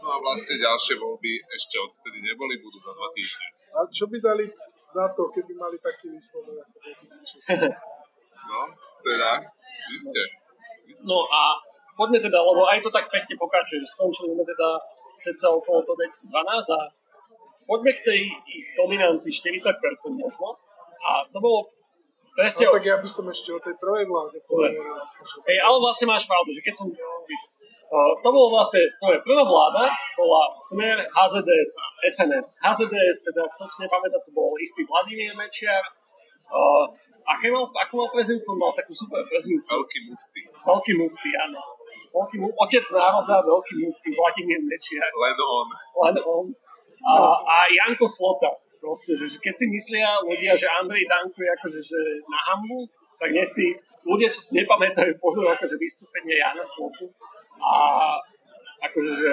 No a vlastne ďalšie voľby ešte odtedy neboli, budú za dva týždne. A čo by dali za to, keby mali taký výsledok ako 2016? No, teda, vy ste. No a poďme teda, lebo aj to tak pekne pokračuje, že skončili sme teda ceca okolo toho 2012 a poďme k tej ich dominancii 40% možno. A to bolo presne... No tak ja by som ešte o tej prvej vláde povedal. Hej, ale vlastne máš pravdu, že keď som... To bolo vlastne, to je prvá vláda, bola Smer, HZDS a SNS. HZDS, teda, kto si nepamätá, to bol istý Vladimír Mečiar uh, Aké mal, ako mal prezivku? Mal takú super prezivku. Veľký mufty. Veľký mufty, áno. Veľký mufty, otec národa, veľký mufty, Vladimír Mečiar. Len on. Len on. A, a Janko Slota. Proste, že, že keď si myslia ľudia, že Andrej Danko je akože že na hambu, tak dnes si ľudia, čo si nepamätajú, pozor akože vystúpenie Jana Slotu. A akože, že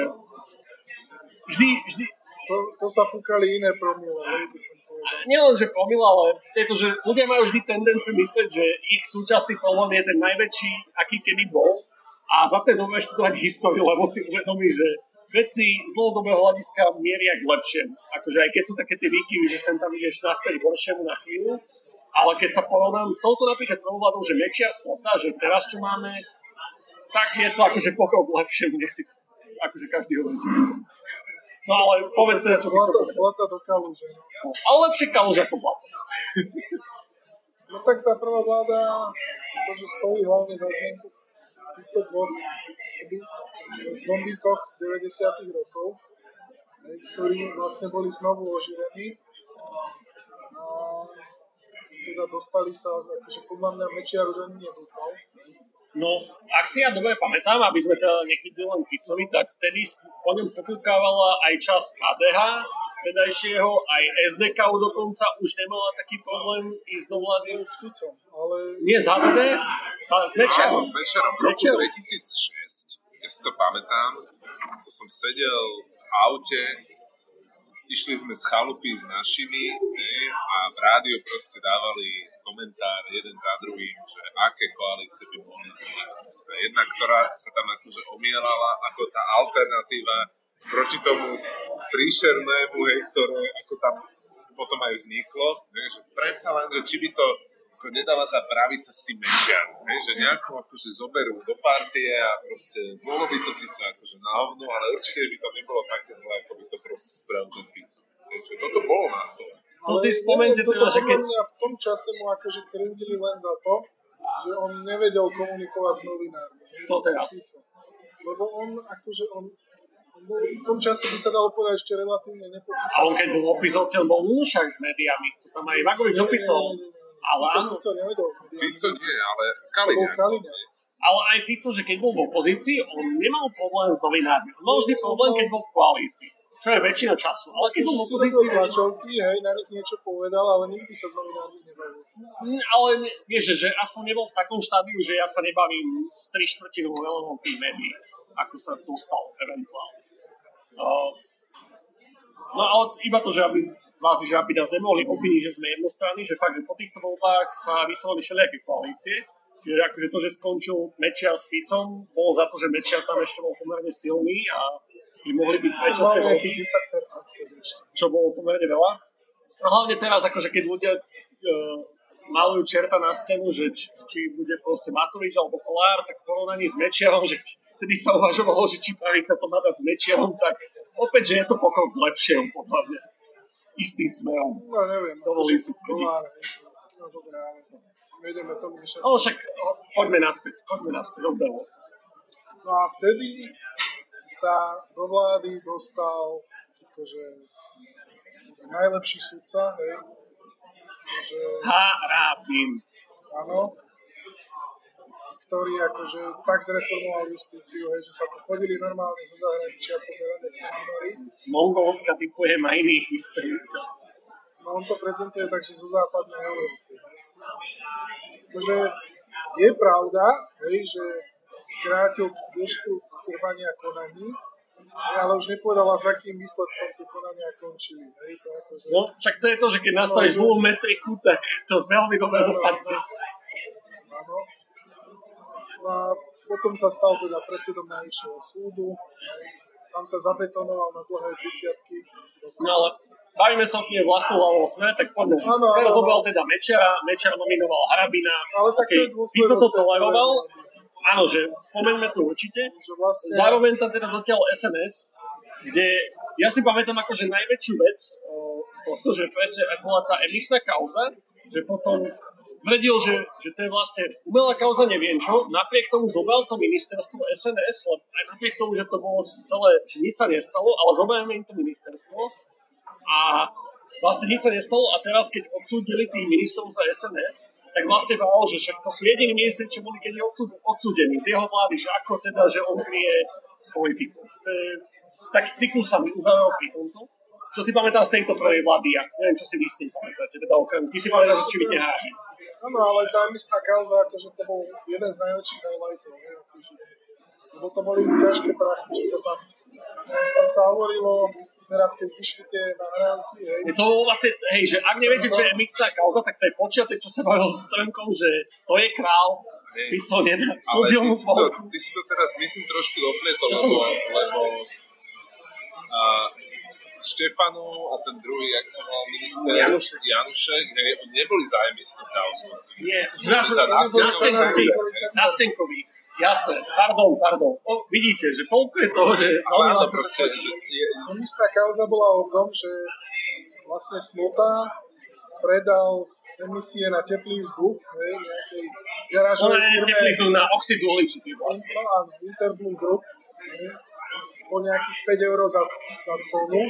vždy, vždy, To, to sa fúkali iné promile, by som povedal. nielen, že promil, ale je to, že ľudia majú vždy tendenciu myslieť, že ich súčasný problém je ten najväčší, aký kedy bol a za tej dobe študovať históriu, lebo si uvedomí, že veci z dlhodobého hľadiska mieria k lepšiemu. Akože aj keď sú také tie výkyvy, že sem tam ideš naspäť k horšiemu na chvíľu, ale keď sa porovnám s touto napríklad prvovládou, že mečia slota, že teraz čo máme, tak je to akože pokrok k lepšiemu, nech si akože každý hovorí, čo chce. No ale povedz teda, čo si chcel zlata do kaluže. No. Ale lepšie kaluž ako blato. no tak tá prvá vláda, to, že stojí hlavne za zmienku v týchto dvoch zombíkoch z 90 rokov, ktorí vlastne boli znovu oživení. A teda dostali sa, akože podľa mňa Mečiar už ani nedúfal. No, ak si ja dobre pamätám, aby sme teda nechytili len Ficovi, tak vtedy po ňom pokúkávala aj čas KDH, vtedajšieho, aj SDK dokonca už nemala taký problém ísť do vlády. S Ficom, ale Nie z HZDS, s Mečiarom. s Mečerom v roku Mečerom. 2006, ja si to pamätám, to som sedel v aute, išli sme z chalupy s našimi a v rádiu proste dávali komentár jeden za druhým, že aké koalície by mohli vzniknúť. Jedna, ktorá sa tam akože omielala ako tá alternatíva proti tomu príšernému, hej, ktoré ako tam potom aj vzniklo, ne, že predsa len, že či by to ako nedala tá pravica s tým mečiarom, hej, že nejako akože zoberú do partie a proste bolo by to síce akože na hovno, ale určite by to nebolo také zlé, ako by to proste spravil ten Fico. Hej, že toto bolo na stole. To ale si spomente neviem, teda, že keď... v tom čase mu akože krivdili len za to, že on nevedel komunikovať s novinármi. Kto teraz? Fico. Lebo on akože on, v tom čase by sa dalo povedať ešte relatívne A nepopísaný. on keď bol opisovateľ, bol úšak s médiami. To tam aj Vagovič opisoval. Ale Fico, áno, Fico nevedel s médiami. Fico nie, ale To Kaliňák. Kaliňák. ale aj Fico, že keď bol v opozícii, on nemal problém s novinármi. On mal vždy problém, keď bol v koalícii. Čo je väčšina času. Ale keď bol v väčšina- tlačovky, hej, na niečo povedal, ale nikdy sa s novinármi nebavil. Mm, Ale ne, vieš, že, že aspoň nebol v takom štádiu, že ja sa nebavím s tri štvrtinou veľkou tých médií, ako sa dostal eventuálne. Uh, no ale iba to, že aby vás, že aby nás nemohli obviniť, že sme jednostranní, že fakt, že po týchto voľbách sa vyslovili všelijaké koalície, Čiže akože to, že skončil Mečiar s Ficom, bolo za to, že Mečiar tam ešte bol pomerne silný a by mohli byť voľby nejakých 10% vtedy ešte. čo bolo pomerne veľa. A hlavne teraz, akože keď ľudia uh, malujú čerta na stenu, že či, či bude proste Matovič alebo Kolár, tak porovnaní s Mečiarom, že vtedy sa uvažovalo, že či pravica to má dať s Mečiarom, tak opäť, že je to pokrok k lepšiemu, podľa mňa. Istým smerom. No neviem, Dovolím akože si. Kolár. No dobré, ale nejdeme to miešať. No však poďme naspäť, poďme naspäť, odbehlo sa. No a vtedy sa do vlády dostal akože najlepší sudca, hej, že Harabin. áno, ktorý akože tak zreformoval justíciu, hej, že sa tu chodili normálne zo zahraničia pozerať, ak sa nám darí. Z Mongolska typujem a iných vyspelých častí. No on to prezentuje tak, že zo západnej Európy. hej. Akože je pravda, hej, že skrátil dĺžku trvania konaní, ale už nepovedala, s akým výsledkom tie konania končili. Hej, to akože... No, však to je to, že keď nastavíš No, že- dlhú metriku, tak to veľmi dobre dopadne. Áno. No a potom sa stal teda predsedom Najvyššieho súdu. Tam sa zabetonoval na dlhé desiatky. No ale bavíme sa o knihe vlastnou hlavou sme, tak poďme. Áno, Teraz áno. zobral teda Mečera, Mečer nominoval Harabina. Ale tak to je dôsledok Fico to toleroval. Áno, že spomeňme to určite. Že vlastne... Zároveň tam teda dotiaľ SNS, kde ja si pamätám akože najväčšiu vec o, z tohto, že presne ak bola tá emisná kauza, že potom tvrdil, že, že to je vlastne umelá kauza, neviem čo, napriek tomu zobral to ministerstvo SNS, lebo aj napriek tomu, že to bolo celé, že nič sa nestalo, ale zoberieme im to ministerstvo a vlastne nič sa nestalo a teraz, keď odsúdili tých ministrov za SNS, tak vlastne vral, že však to sú jediní ministri, čo boli kedy odsúdení z jeho vlády, že ako teda, že on kryje politiku. To je taký cyklus sa mi uzavrel pri tomto. Čo si pamätám z tejto prvej vlády, ja neviem, čo si vy s pamätáte, teda okrem, ty si pamätáš, že či háži. Áno, ale tá emisná kauza, akože to bol jeden z najväčších highlightov, ne? Akože, lebo to boli ťažké prachy, čo sa tam tam sa hovorilo, teraz keď vyšli tie nahrávky, hej. Je to vlastne, hej, že ak neviete, čo je mikcá kauza, tak to je počiatek, čo sa bavil s Trnkom, že to je král. Fico nedá, Ale slúbil ty mu si, to, polku. ty si to teraz, myslím, trošku dopletol, lebo, lebo a, Štefanu a ten druhý, jak sa volal minister, Janušek. Janušek, hej, oni neboli zájemní s tou kauzou. Nie, Boli zrazu, Jasné, pardon, pardon. O, vidíte, že toľko je toho, že... Ale áno, proste, že Emisná kauza bola o tom, že vlastne Slota predal emisie na teplý vzduch, hej, nejakej No, garážovej ne, firme. teplý vzduch na oxid uhličitý vlastne. No áno, Interblue Group, hej, po nejakých 5 eur za, za tonu,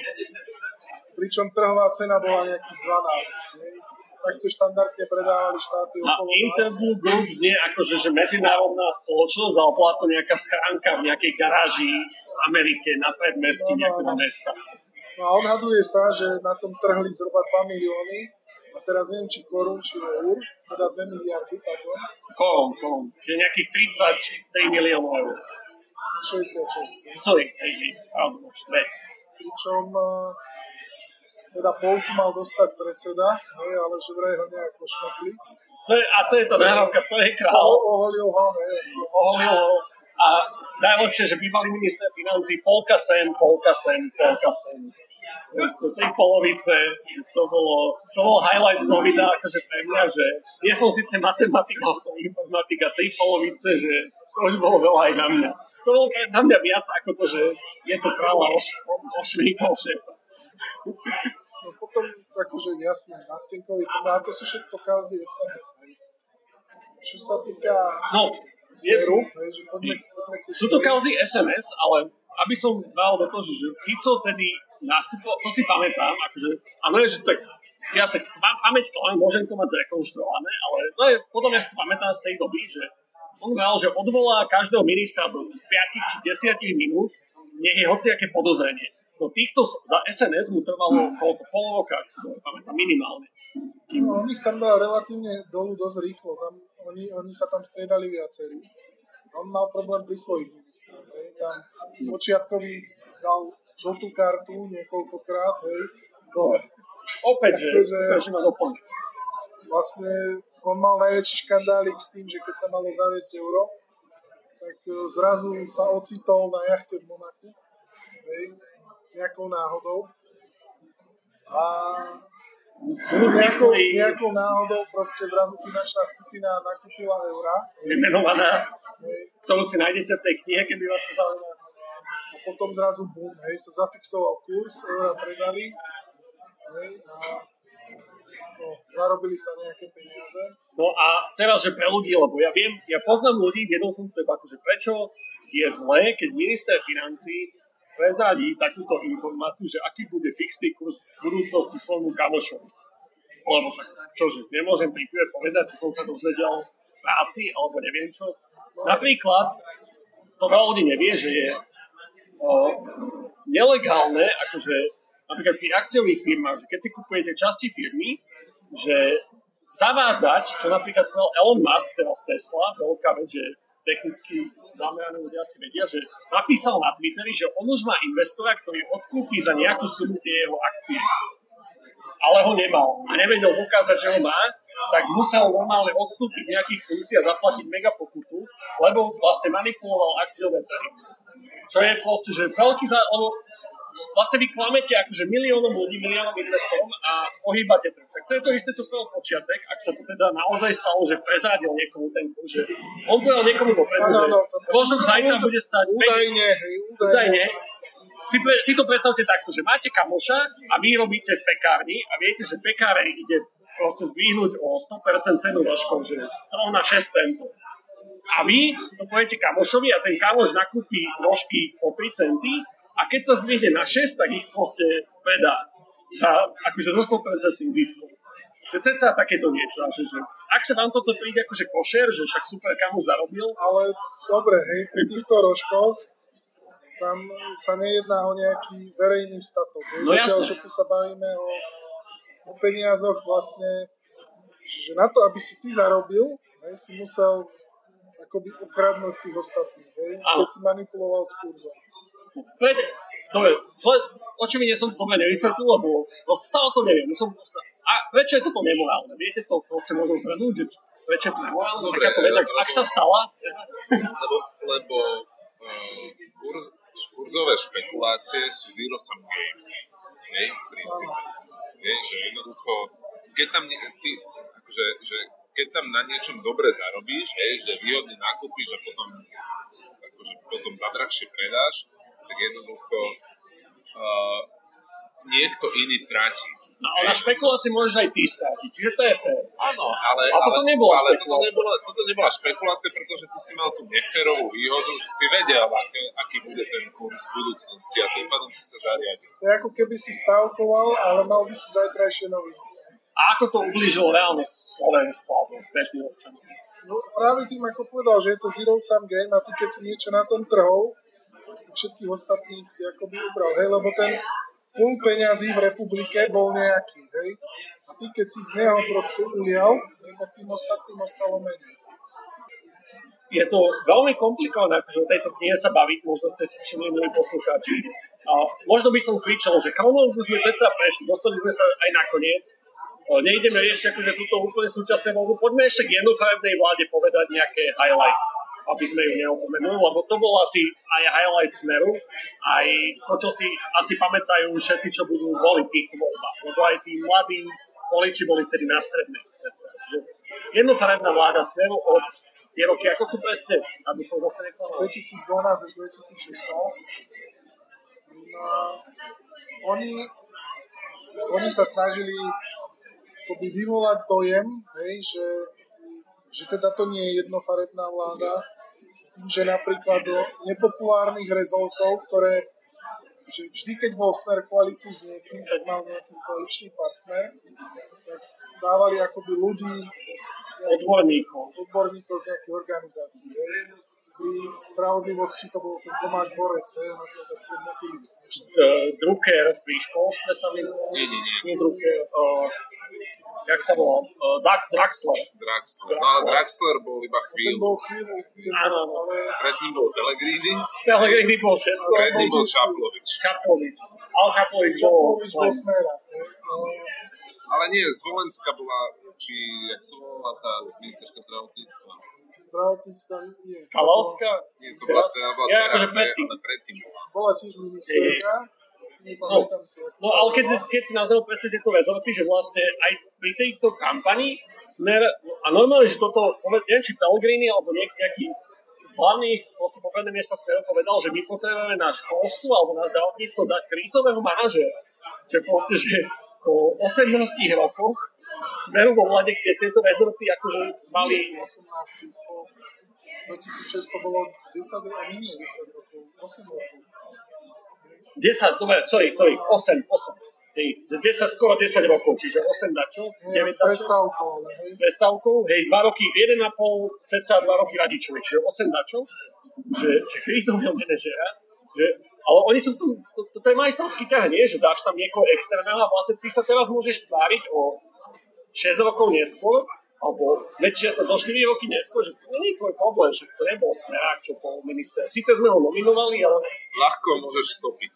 pričom trhová cena bola nejakých 12. Hej. Takto štandardne predávali štáty A okolo nás. Interblue Group znie akože, že medzinárodná spoločnosť, bola to nejaká schránka v nejakej garáži v Amerike na predmestí No, no, nejakého no. mesta. No a odhaduje sa, že na tom trhli zhruba 2 milióny, a teraz neviem, či korún, či eur, teda 2 miliardy, pardon, Korun, korun. Čiže nejakých 33 miliónov eur. 66. Sorry, hej, hej, dve. Pričom eh, teda polku mal dostať predseda, hej, ale že vraj ho nejak pošmekli. To je, a to je tá nahrávka, to je král. O, oholil ho, hej. oholil ho a najlepšie, že bývalý minister financí polka sem, polka sem, polka sem. Proste tri polovice, to bolo, to bolo highlight z toho videa, akože pre mňa, že nie som síce matematik, ale som informatik a tri polovice, že to už bolo veľa aj na mňa. To bolo na mňa viac ako to, že je to kráľa oš, šéfa. No potom, akože jasné, na Stenkovi, to, sú všetko kauzy SMS, hej. Čo sa týka No, je, zmeru, hej, že poďme, poďme Sú to kauzy SMS, ale aby som dal do toho, že Fico tedy nastupoval, to si pamätám, akože, áno je, že tak, ja sa, pam- pamäť to len môžem to mať zrekonštruované, ale no je, podľa mňa si to pamätám z tej doby, že on mal, že odvolá každého ministra do 5 či 10 minút, nech je hociaké podozrenie. No týchto za SNS mu trvalo koľko, pol roka, ak si to pamätám, minimálne. Kým, No, on ich tam dal relatívne dolu dosť rýchlo. Tam, oni, oni sa tam striedali viacerí. On mal problém pri svojich ministroch. Hej. Tam počiatkový dal žltú kartu niekoľkokrát. Hej. to, opäť, že, že ma doplní. Vlastne on mal najväčší škandálik s tým, že keď sa malo zaviesť euro, tak e, zrazu sa ocitol na jachte v Monaku. Hej. Nejakou náhodou. A s nejakou, s nejakou náhodou proste zrazu finančná skupina nakúpila. Hej. vymenovaná, ktorú si nájdete v tej knihe, keby vás to zaujíma. A potom zrazu bum, hej, sa zafixoval kurz, eura predali, hej, a no, zarobili sa nejaké peniaze. No a teraz, že pre ľudí, lebo ja viem, ja poznám ľudí, viedol som tú debatu, že prečo je zlé, keď minister financí prezradí takúto informáciu, že aký bude fixný kurz v budúcnosti svojmu kamošovi. Lebo čože, nemôžem pri povedať, čo som sa dozvedel v práci, alebo neviem čo. Napríklad, to veľa ľudí nevie, že je o, nelegálne, akože napríklad pri akciových firmách, že keď si kupujete časti firmy, že zavádzať, čo napríklad spravil Elon Musk, teraz Tesla, veľká vec, že technicky zameraní ľudia si vedia, že napísal na Twitteri, že on už má investora, ktorý odkúpi za nejakú sumu tie jeho akcie. Ale ho nemal a nevedel dokázať, že ho má, tak musel normálne odstúpiť nejakých funkcií a zaplatiť mega pokutu, lebo vlastne manipuloval akciové trhy. Čo je proste, že veľký za... Lebo vlastne vy klamete akože miliónom ľudí, miliónom investorom a ohýbate trh. Tak to je to isté, čo spravil počiatek, ak sa to teda naozaj stalo, že prezradil niekomu ten kurz, že on povedal niekomu dopredu, že Rožok zajtra bude stať 5 Údajne, údajne. Si, pre, si to predstavte takto, že máte kamoša a vy robíte v pekárni a viete, že pekáreň ide proste zdvihnúť o 100% cenu rožkov, že z 3 na 6 centov. A vy to poviete kamošovi a ten kamoš nakúpi rožky po 3 centy a keď sa zdvihne na 6, tak ich proste predá za, akože so 100% ziskom. Že ceca takéto niečo, že, že ak sa vám toto príde akože košer, že však super kamu zarobil. Ale dobre, hej, pri týchto rožkoch tam sa nejedná o nejaký verejný statok. No Zatiaľ, čo tu sa bavíme o, o peniazoch vlastne, že na to, aby si ty zarobil, hej, si musel akoby ukradnúť tých ostatných, hej, keď si manipuloval s kurzom. Preď, dobre, očividne som to nevysvetlil, lebo stále to neviem. Som, a prečo je toto nemorálne? Viete to proste možno zhrnúť, že prečo je to nemorálne? Dobre, takáto vec, ak, ak sa stala? Lebo, lebo uh, kurz, kurzové špekulácie sú zero sum game. Hej, v princípe. Hej, že jednoducho, keď tam, ty, akože, že keď tam na niečom dobre zarobíš, hej, že výhodne nakúpiš a potom, akože potom zadrahšie predáš, tak jednoducho uh, niekto iný tráti. No ale na špekulácii môžeš aj ty stratiť, čiže to je fér. Áno, ale, ale, toto nebola ale toto nebola, toto nebola špekulácia, pretože ty si mal tú neférovú výhodu, že si vedel, aký, aký bude ten kurz v budúcnosti a tým pádom si sa zariadil. To je ako keby si stavkoval, ale mal by si zajtrajšie noviny. A ako to ublížilo reálne Slovensku alebo bežným občanom? No práve tým, ako povedal, že je to zero sum game a ty keď si niečo na tom trhol, všetkých ostatných si akoby ubral, hej, lebo ten pol peňazí v republike bol nejaký, hej, a ty keď si z neho proste ulial, tak tým ostatným ostalo menej. Je to veľmi komplikované, akože o tejto knihe sa baviť, možno ste si všimli, milí poslucháči. A možno by som svičal, že chronológiu sme ceca prešli, dostali sme sa aj nakoniec, nejdeme ešte akože túto úplne súčasné voľbu. Poďme ešte k jednofarebnej vláde povedať nejaké highlight, aby sme ju neopomenuli, lebo to bol asi aj highlight Smeru, aj to, čo si asi pamätajú všetci, čo budú voliť týchto voľbách, lebo aj tí mladí voliči boli vtedy na strednej. Čiže jednofarebná vláda Smeru od tie roky, ako sú presne, aby som zase neklamal. 2012 až 2016. No, oni, oni sa snažili akoby vyvolať dojem, hej, že, že teda to nie je jednofarebná vláda, že napríklad do nepopulárnych rezoltov, ktoré že vždy, keď bol smer koalícii s niekým, tak mal nejaký koaličný partner, tak dávali akoby ľudí z odborníkov, odborníkov z nejakých organizácií. Hej pri spravodlivosti to bol ten Tomáš Borec, je, ono sa tak podmotili Drucker pri školstve sa mi... Nie, nie, nie. Drucker, jak sa volal? Uh, Draxler. Draxler. No ale Draxler bol iba chvíľu. Ten bol chvíľu. Áno, ale... Predtým bol Pellegrini. Pellegrini bol všetko. Predtým bol Čaplovič. Čaplovič. Ale Čaplovič bol... Čaplovič bol smera. Ale nie, z Volenska bola, či jak sa volala tá ministerka zdravotníctva? zdravotníctva nie. Kalavská? Nie, to bola, teda bola ja, teraz, akože predtým. ale predtým bola. Bola tiež ministerka, No, no ale keď, keď si nazdal presne tieto rezorty, že vlastne aj pri tejto kampani smer, a normálne, že toto, neviem, či Pellegrini alebo niek, nejaký hlavných proste miesta smeru povedal, že my potrebujeme na školstvo alebo na zdravotníctvo dať krízového manažera. Že proste, že po 18 rokoch smeru vo vlade, kde tieto rezorty akože mali 18 2006 to bolo 10 rokov, nie 10 rokov, 8 rokov. 10, dobre, sorry, sorry, 8, 8. Hej, 10, skoro 10 rokov, čiže 8 dačo, 9 s prestávkou, hej. S prestávkou, hej, 2 roky, 1,5, cca 2 roky radičovi, čiže 8 dačo, že, že krízového manažera, že, ale oni sú tu, to, to, to je majstrovský ťah, nie? Že dáš tam niekoho extrémneho a vlastne ty sa teraz môžeš tváriť o 6 rokov neskôr, alebo väčšia sa zo 4 roky neskôr, že to nie je tvoj problém, že to nebol smerák, čo bol minister. Sice sme ho nominovali, ale... Ľahko môžeš stopiť.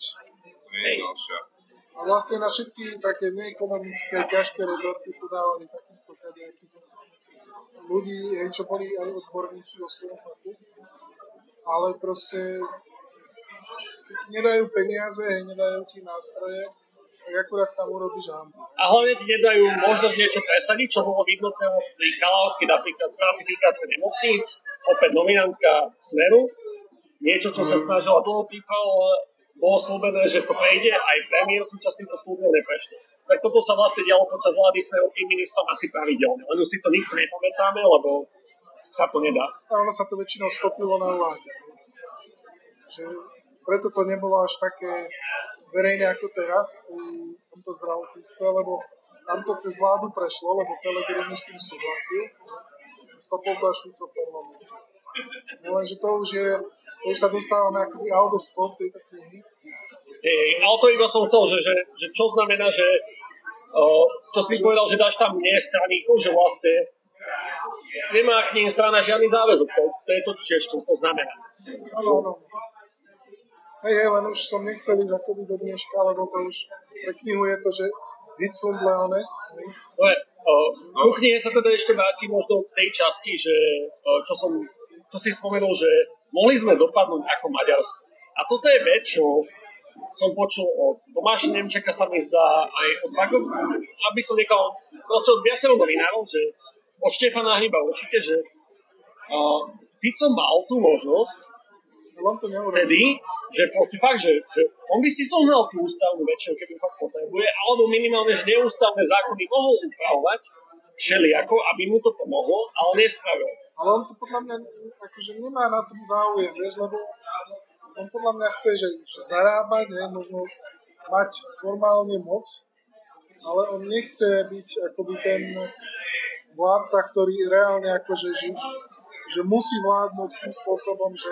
Nie je ďalšia. A vlastne na všetky také neekonomické, ťažké rezorty podávali takýchto kadejakých ľudí, čo boli aj odborníci o svojom faku. Ale proste, keď nedajú peniaze, nedajú ti nástroje, akurát tam urobíš hambu. A hlavne ti nedajú možnosť niečo presadiť, čo bolo vidno teraz pri Kalávsky, napríklad stratifikácie nemocníc, opäť nominantka Smeru, niečo, čo sa snažila dlho pípal, bolo slúbené, že to prejde, aj premiér súčasný to slúbil, neprešlo. Tak toto sa vlastne dialo počas vlády Smeru tým ministrom asi pravidelne, len už si to nikto nepamätáme, lebo sa to nedá. A ono sa to väčšinou stopilo na vláde. Že preto to nebolo až také verejné ako teraz v tomto zdravotníctve, lebo tam to cez vládu prešlo, lebo Pelegrini s tým súhlasil. Stopol to až Fico v parlamente. Lenže to už je, to už sa dostávame akoby out of scope tejto knihy. Hey, ale to iba som chcel, že, že, že čo znamená, že o, čo si povedal, že dáš tam nie straníkov, že vlastne nemá k ním strana žiadny záväzok. To, to je to tiež, čo to znamená. Áno, áno. Hej, hej, len už som nechcel ísť akoby do dneška, lebo to už pre knihu je to, že Hitsund Leones. Dobre, ku knihe sa teda ešte vrátim možno k tej časti, že čo som, čo si spomenul, že mohli sme dopadnúť ako Maďarsko. A toto je vec, čo som počul od Tomáša Nemčeka sa mi zdá aj od Vagov, aby som nekal proste od viacerých novinárov, že od Štefana Hryba určite, že uh, Fico mal tú možnosť Neurobil. vtedy, že proste fakt, že, že on by si zohnal tú ústavnú väčšinu, keby fakt potrebuje, alebo minimálne, že neústavné zákony mohol upravovať všelijako, aby mu to pomohlo, ale nespravil. Ale on to podľa mňa akože nemá na tom záujem, vieš, lebo on podľa mňa chce, že, že zarábať, hej, možno mať formálne moc, ale on nechce byť akoby ten vládca, ktorý reálne akože že, že musí vládnuť tým spôsobom, že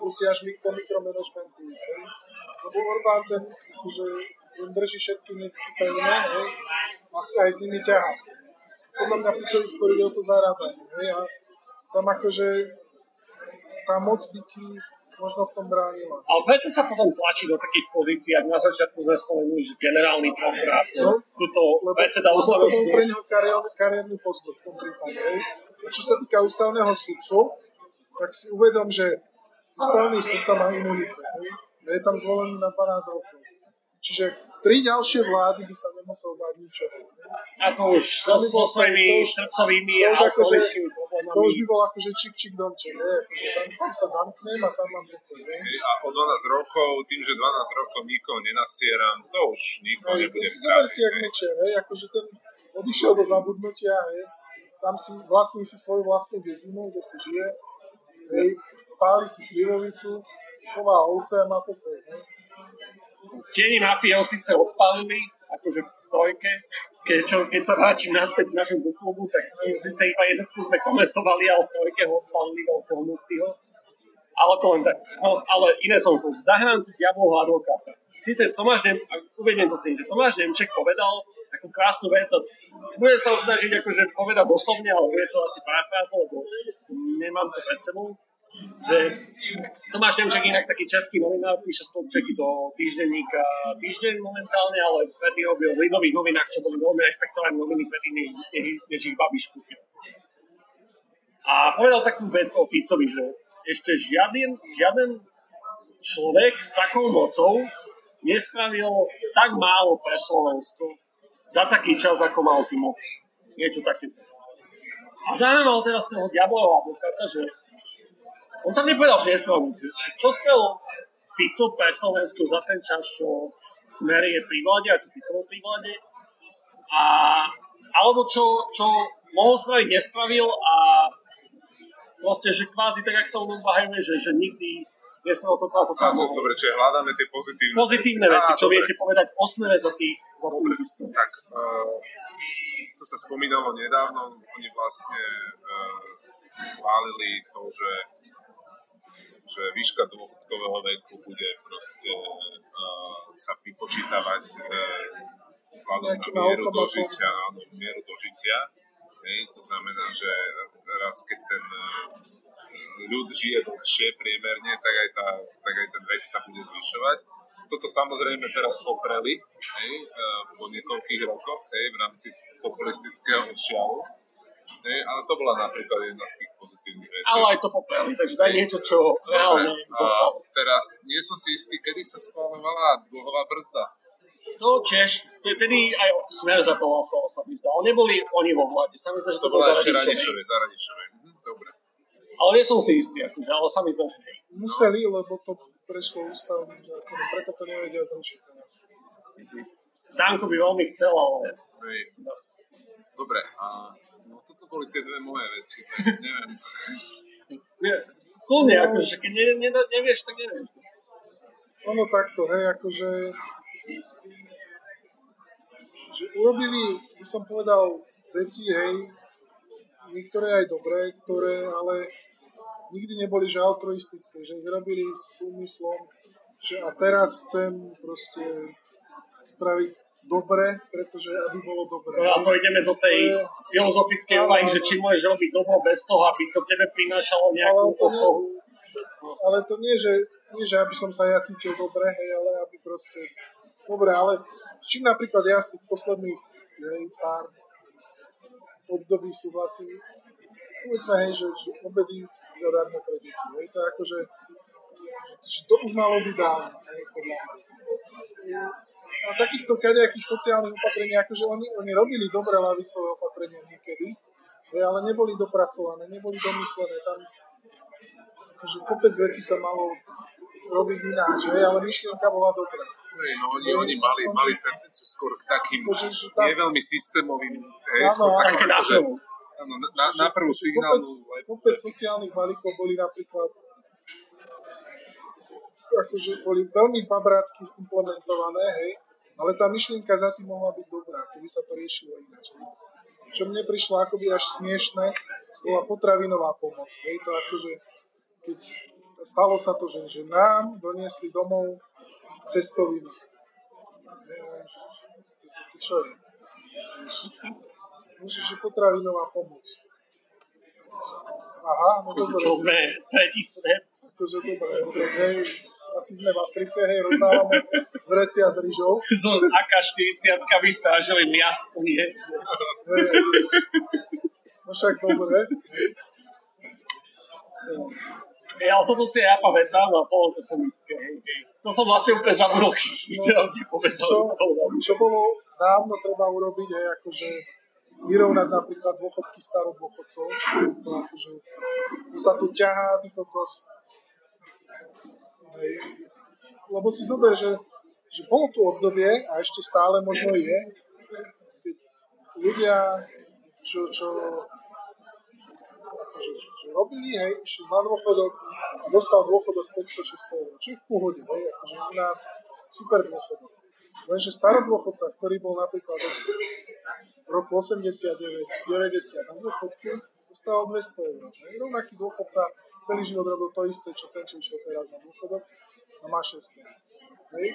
musí až do mikromanagementu ísť. Hej. Lebo Orbán ten, akože, ten drží všetky nitky pevne, hej, a si aj s nimi ťahá. Podľa mňa Ficovi skôr ide o to zarábanie. Hej, a tam akože tá moc by ti možno v tom bránila. Ale prečo sa potom tlačí do takých pozícií, ak na začiatku sme spomenuli, že generálny prokurátor, No, tuto predseda ústavného súdu, pre neho kariérny, kariérny postup v tom prípade. Hej. A čo sa týka ústavného sudcu, tak si uvedom, že ústavný sudca má imunitu. Je tam zvolený na 12 rokov. Čiže tri ďalšie vlády by sa nemusel báť ničoho. a to už so, so svojimi To už- srdcovými a alkoholickými To už problémami. by bol akože čik čik domček, hej. Akože tam, tam sa zamknem a tam mám pokoj. A o 12 rokov, tým, že 12 rokov nikoho nenasieram, to už nikoho Hej, to nebude si zober si jak mečer, hej, akože ten odišiel do zabudnutia, hej, tam si vlastní si svoju vlastnú dedinu, kde si žije, hej, páli si slivovicu, chová ovce a má pokoj, hej. V tieni mafie ho síce odpálili, akože v trojke, keď, čo, keď sa vrátim naspäť k našemu klubu, tak síce iba jednotku sme komentovali, ale v trojke ho odpálili okolo muftyho. Ale to len tak. No, ale iné som som, zahrám tu diablovho advokáta. Síce Tomáš Nem, uvediem to s tým, že Tomáš Nemček povedal takú krásnu vec a bude sa snažiť akože povedať doslovne, ale bude to asi parafráza, lebo nemám to pred sebou že Tomáš Nemček inak taký český novinár, píše stĺpčeky do týždenníka týždeň momentálne, ale predtým robil v Lidových novinách, čo boli veľmi rešpektované noviny predtým, než, než ich Babiš kúpil. A povedal takú vec o Ficovi, že ešte žiaden, žiaden človek s takou mocou nespravil tak málo pre Slovensko za taký čas, ako mal ty moc. Niečo také. A zaujímavé teraz toho diablového advokáta, že on tam nepovedal, že nespravil nič. Čo spravil Fico pre Slovensko za ten čas, čo Smer je pri vláde a čo Fico pri vláde? A, alebo čo, čo mohol spraviť, nespravil a proste, že kvázi tak, ak sa o bahajme, že, že nikdy nespravil toto a toto. Mohol. dobre, čiže hľadáme tie pozitívne, Pozitívne veci, Á, čo dobre. viete povedať o smere za tých, za listov. Tak, uh, to sa spomínalo nedávno, oni vlastne uh, schválili to, že, že výška dôchodkového veku bude proste uh, sa vypočítavať uh, vzhľadom na mieru dožitia, áno, mieru dožitia. Hej, to znamená, že raz keď ten uh, ľud žije dlhšie priemerne, tak aj, tá, tak aj ten vek sa bude zvyšovať. Toto samozrejme teraz popreli hej, po niekoľkých rokoch hej, v rámci populistického šialu. Hej, ale to bola napríklad jedna z tých pozitívnych vecí. Ale aj to popreli, takže daj niečo, čo reálne zostalo. teraz nie som si istý, kedy sa schválovala dlhová brzda. To tiež, vtedy aj smer za to hlasoval, sa mi zdá. Ale neboli oni vo vláde, sa mi zdá, že To to, bolo ešte Radičovej. Za Radičovej. Mhm, dobre. Ale nie som si istý, akože, ale sa mi zdá, že. Museli, lebo to prešlo ústavným zákonom, preto to nevedia zrušiť teraz. Danko by veľmi chcel, ale dobre, a no toto boli tie dve moje veci, tak neviem. Nie, kľudne, akože, že keď ne, ne, nevieš, tak nevieš. Ono takto, hej, akože že urobili, by som povedal, veci, hej, niektoré aj dobré, ktoré ale nikdy neboli že altruistické, že ich robili s úmyslom, že a teraz chcem proste spraviť dobre, pretože aby bolo dobre. No a to ideme do tej je, filozofickej úvahy, že či môžeš robiť dobro bez toho, aby to tebe prinášalo nejakú osohu. Ale to nie, že, nie, že aby som sa ja cítil dobre, hej, ale aby proste... Dobre, ale s čím napríklad ja z tých posledných hej, pár období súhlasím, povedzme, hej, že, že obedy zadarmo pre deti, hej, to je akože že to už malo byť dávno, hej, podľa mňa a takýchto kadejakých sociálnych opatrení, akože oni, oni robili dobré lavicové opatrenia niekedy, ale neboli dopracované, neboli domyslené. Tam akože kopec vecí sa malo robiť ináč, hej, ale myšlienka bola dobrá. Hej, no oni, oni mali, mali tendenciu skôr k takým akože, tá... nie veľmi systémovým, hej, áno, skôr takým, akože, áno, na, na, na prvú signálnu... Kopec, kopec sociálnych balíkov boli napríklad akože boli veľmi babrácky implementované, hej, ale tá myšlienka za tým mohla byť dobrá, keby sa to riešilo ináč. Čo mne prišlo akoby až smiešne, bola potravinová pomoc. Hej, to akože, keď stalo sa to, že, že nám doniesli domov cestoviny. Čo je? Myslím, že potravinová pomoc. Aha, no dobre. Čo sme, tretí svet. Akože dobre, dobre, hej, asi sme v Afrike, hej, rozdávame vrecia s rýžou. Zo aká 40 by stážili miasku, nie? No však dobre. Ja, ale toto si ja pamätám a bolo to komické. To som vlastne úplne zabudol, keď si no, teraz ti povedal. Čo, čo bolo dávno treba urobiť, je akože vyrovnať napríklad dôchodky starodôchodcov. To akože, to sa tu ťahá, ty kokos. Hej. Lebo si zober, že, že bolo tu obdobie, a ešte stále možno je, keď ľudia, čo, čo, čo, čo robili, hej, išli na dôchodok a dostal dôchodok 500-600 eur, čo je v pohode, hej, akože u nás super dôchodok. Lenže starodôchodca, ktorý bol napríklad od roku 89, 90 na dôchodku, dostal 200 eur. Rovnaký dôchodca celý život robil to isté, čo ten, čo išiel teraz na dôchodok a má 600. Hej?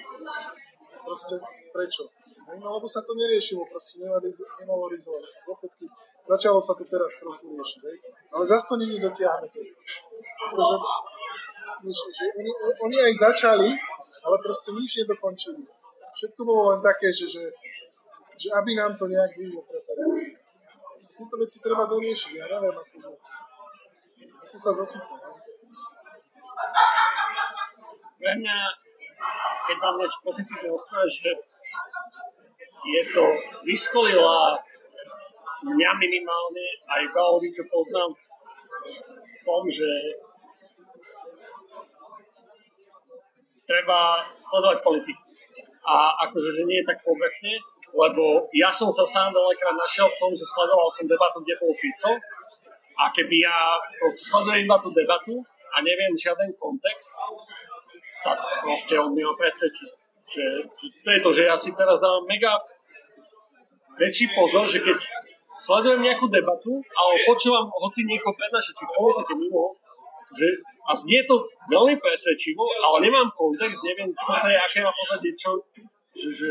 Proste prečo? Hej? No lebo sa to neriešilo, proste nevalorizovali sa dôchodky. Začalo sa to teraz trochu riešiť, hej? ale zase to není dotiahnuté. Pretože že oni, oni aj začali, ale proste nič nedokončili. Všetko bolo len také, že, že, že aby nám to nejak vyhlo preferencie. Tieto veci treba doriešiť, ja neviem, že, ako sa zosypať pre mňa, keď mám niečo pozitívne ostáva, že je to, vyškolila mňa minimálne, aj ľudí, čo poznám, v tom, že treba sledovať politiku. A akože, že nie je tak povrchne, lebo ja som sa sám veľakrát našiel v tom, že sledoval som debatu, kde bol Fico a keby ja proste sledujem iba tú debatu a neviem žiaden kontext, tak proste on mi ho presvedčil. Že, že to je to, že ja si teraz dávam mega väčší pozor, že keď sledujem nejakú debatu, ale počúvam hoci niekoho prednášať v politike mimo, že a znie to veľmi presvedčivo, ale nemám kontext, neviem, toto je, aké má pozadie, čo, že, že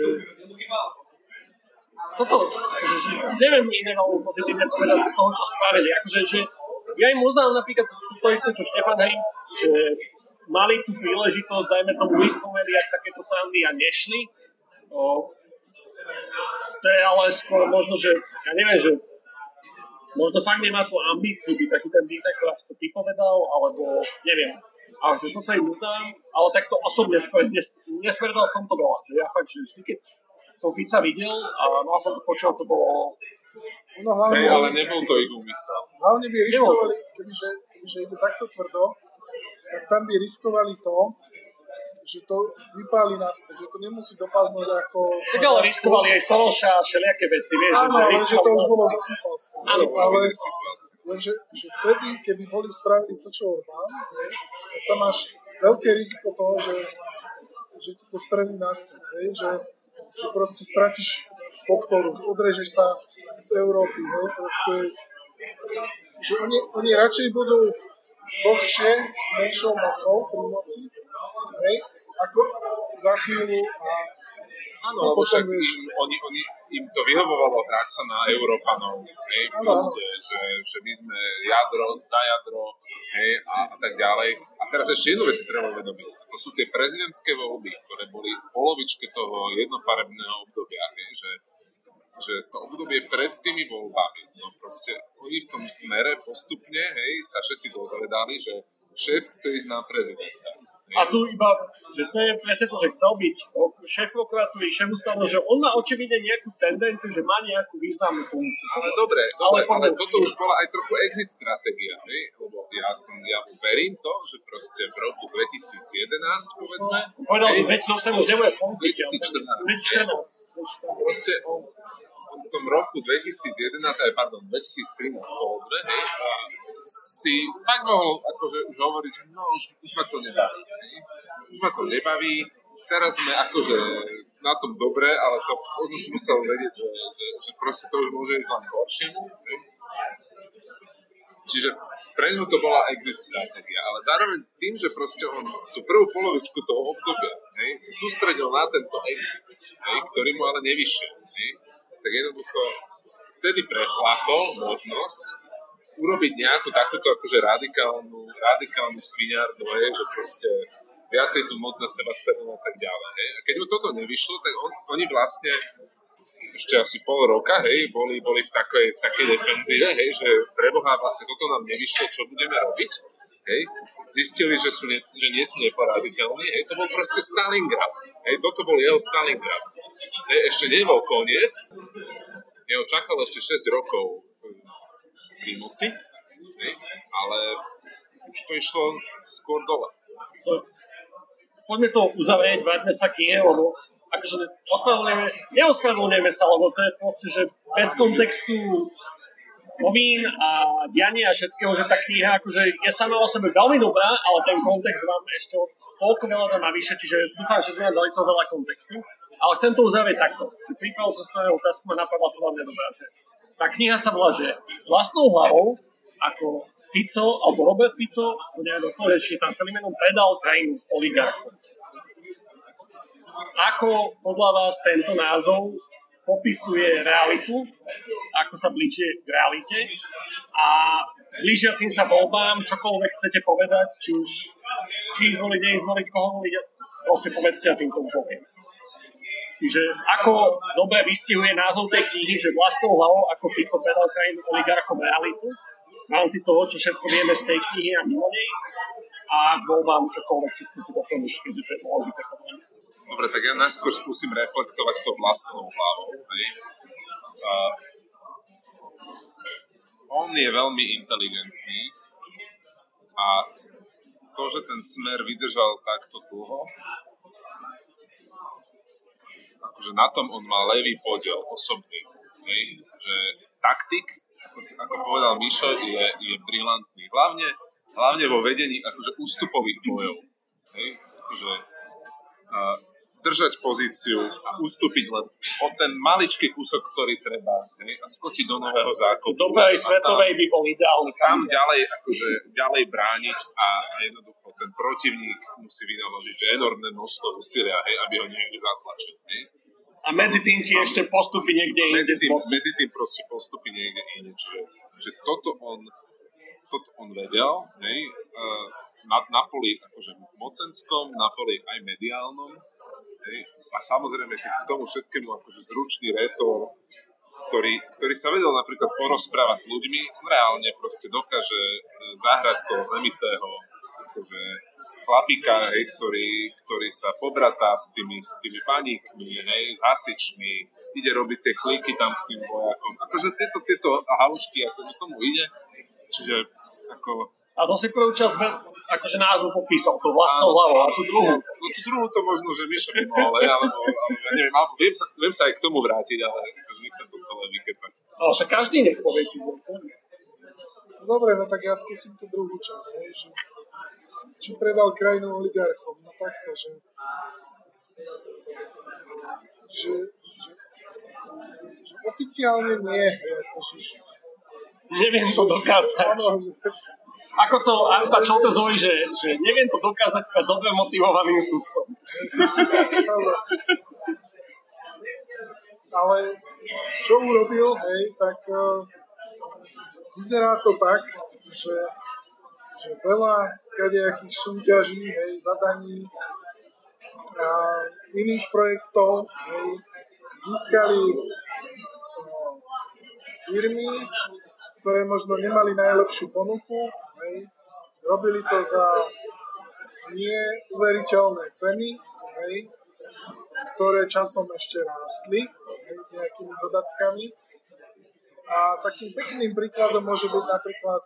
toto, že, že neviem iné veľmi pozitívne povedať z toho, čo spravili. Akože, že ja im uznávam napríklad to isté, čo Štefan hej, že mali tú príležitosť, dajme tomu vyspovedať takéto sandy a nešli. O, to je ale skôr možno, že ja neviem, že možno fakt nemá tú ambíciu byť taký ten diktátor, ako ty povedal, alebo neviem. A že toto im uznám, ale takto osobne skôr nes, nesmerdal v tomto veľa. Že ja fakt, že vždy, keď som Fica videl a mal som to počul, to bolo... No, hlavne, hey, ale nebol to ich úmysel. Hlavne by riskovali, kebyže, kebyže idú takto tvrdo, tak tam by riskovali to, že to vypáli naspäť, že to nemusí dopadnúť ako... Tak ale riskovali aj Soroša a všelijaké veci, vieš. Áno, ale že to už bolo zosúfalstvo. Áno, ale lenže že vtedy, keby boli spravili to, čo Orbán, tak tam máš veľké riziko toho, že, že ti to strelí naspäť, že, že proste stratíš podporu, odrežeš sa z Európy, hej, proste, že oni, oni radšej budú dlhšie s menšou mocou pri moci, hej, ako za chvíľu a Áno, lebo však im, oni, oni, im to vyhovovalo hrať sa na Európanov, hej, proste, že, že my sme jadro za jadro, hej, a, a tak ďalej. A teraz ešte jednu vec treba uvedomiť. A to sú tie prezidentské voľby, ktoré boli v polovičke toho jednofarebného obdobia, hej, že, že to obdobie pred tými voľbami, no proste oni v tom smere postupne, hej, sa všetci dozvedali, že šéf chce ísť na prezidenta a tu iba, že to je presne to, že chcel byť šéf prokuratúry, šéf ústavu, že on má očividne nejakú tendenciu, že má nejakú významnú funkciu. Ale dobre, dobre, ale, ale toto už bola aj trochu exit stratégia, hej? lebo ja som, ja verím to, že proste v roku 2011, povedzme... Povedal, že 2008 už nebude 2014. 2014. Proste on, v tom roku 2011, aj pardon, 2013 povedzme, hej, a si fakt mohol akože už hovoriť, že no už, už ma to nebaví. Hej. Už ma to nebaví, teraz sme akože na tom dobre, ale to on už musel vedieť, že, že, že proste to už môže ísť len horšiemu. Hej. Čiže pre ňo to bola exit stratégia, ale zároveň tým, že proste on tú prvú polovičku toho obdobia hej, sa sústredil na tento exit, hej, ktorý mu ale nevyšiel, hej, tak jednoducho vtedy prechlápol možnosť urobiť nejakú takúto akože radikálnu, radikálnu sviňardu, že proste viacej tú moc na seba strnul a tak ďalej. Hej. A keď mu toto nevyšlo, tak on, oni vlastne ešte asi pol roka, hej, boli, boli v, takej, v takej defenzíve, hej, že preboha vlastne toto nám nevyšlo, čo budeme robiť, hej. Zistili, že, sú ne, že nie sú neporaziteľní, hej, to bol proste Stalingrad, hej, toto bol jeho Stalingrad. Hej, ešte nebol koniec, jeho čakalo ešte 6 rokov pri moci, ale už to išlo skôr dole. Poďme to uzavrieť, vráťme sa k nie, lebo akože ospravedlňujeme, neospravedlňujeme sa, lebo to je proste, že bez kontextu novín a diania a všetkého, že tá kniha akože je sama o sebe veľmi dobrá, ale ten kontext vám ešte toľko veľa dá navyše, čiže dúfam, že sme dali to veľa kontextu. Ale chcem to uzavrieť takto, že pripravil som svoju otázku a napadla to veľmi dobrá, že tá kniha sa volá, že vlastnou hlavou ako Fico, alebo Robert Fico, to neviem doslova, že tam celým menom predal krajinu oligarchom. Ako podľa vás tento názov popisuje realitu, ako sa blíži k realite a blížiacim sa voľbám, čokoľvek chcete povedať, či už či zvoliť, neizvoliť, koho voliť, proste povedzte a týmto už. Čiže ako dobre vystihuje názov tej knihy, že vlastnou hlavou ako Fico predal krajinu oligarchom realitu, rámci toho, čo všetko vieme z tej knihy a mimo nej a voľbám čokoľvek, čo chcete doplniť, keďže to je dôležité Dobre, tak ja najskôr skúsim reflektovať to vlastnou hlavou. Hej. Uh, on je veľmi inteligentný a to, že ten smer vydržal takto dlho, akože na tom on má levý podiel osobný. Hej. Že taktik, ako, si, ako povedal Mišo, je, je brilantný. Hlavne, hlavne vo vedení akože ústupových bojov. Hej. Akože, uh, držať pozíciu a ustúpiť len o ten maličký kúsok, ktorý treba hej, a skočiť do nového zákopu. Do dobrej svetovej by bol ideálny. Tam ďalej, akože, ďalej brániť a, a jednoducho ten protivník musí vynaložiť že enormné množstvo úsilia, hej, aby ho niekde zatlačil. Hej. A medzi tým ti ešte postupy niekde inde. Medzi tým, medzi tým proste postupy niekde inde. Čiže že toto on, toto on vedel, hej, na, na poli akože mocenskom, na poli aj mediálnom, Hej. A samozrejme, keď k tomu všetkému akože zručný rétor, ktorý, ktorý sa vedel napríklad porozprávať s ľuďmi, on reálne proste dokáže e, zahrať toho zemitého akože chlapíka, hej, ktorý, ktorý sa pobratá s tými, s tými paníkmi, hej, s hasičmi, ide robiť tie kliky tam k tým vojakom. Akože tieto, tieto halušky, ako tomu ide. Čiže ako a to si prvú časť akože názvu popísal, to vlastnou hlavou, a tú druhú. No tú druhú to možno, že Mišo by mohol, ale, alebo, ale ja neviem, alebo viem, sa, viem sa aj k tomu vrátiť, ale akože nech sa to celé vykecať. Ale však každý nech povie, No dobre, no tak ja skúsim tú druhú časť, hej, že či predal krajinu oligarchom, no takto, že že, že Oficiálne nie, akože, Neviem to dokázať. áno, že, Ako to Arpa Čoltezovi, že, že neviem to dokázať pre dobre motivovaným sudcom. Ale čo urobil, hej, tak uh, vyzerá to tak, že, že veľa kadejakých súťaží, hej, zadaní a iných projektov, hej, získali uh, firmy, ktoré možno nemali najlepšiu ponuku, hej, robili to za neuveriteľné ceny, hej, ktoré časom ešte rástli hej, nejakými dodatkami. A takým pekným príkladom môže byť napríklad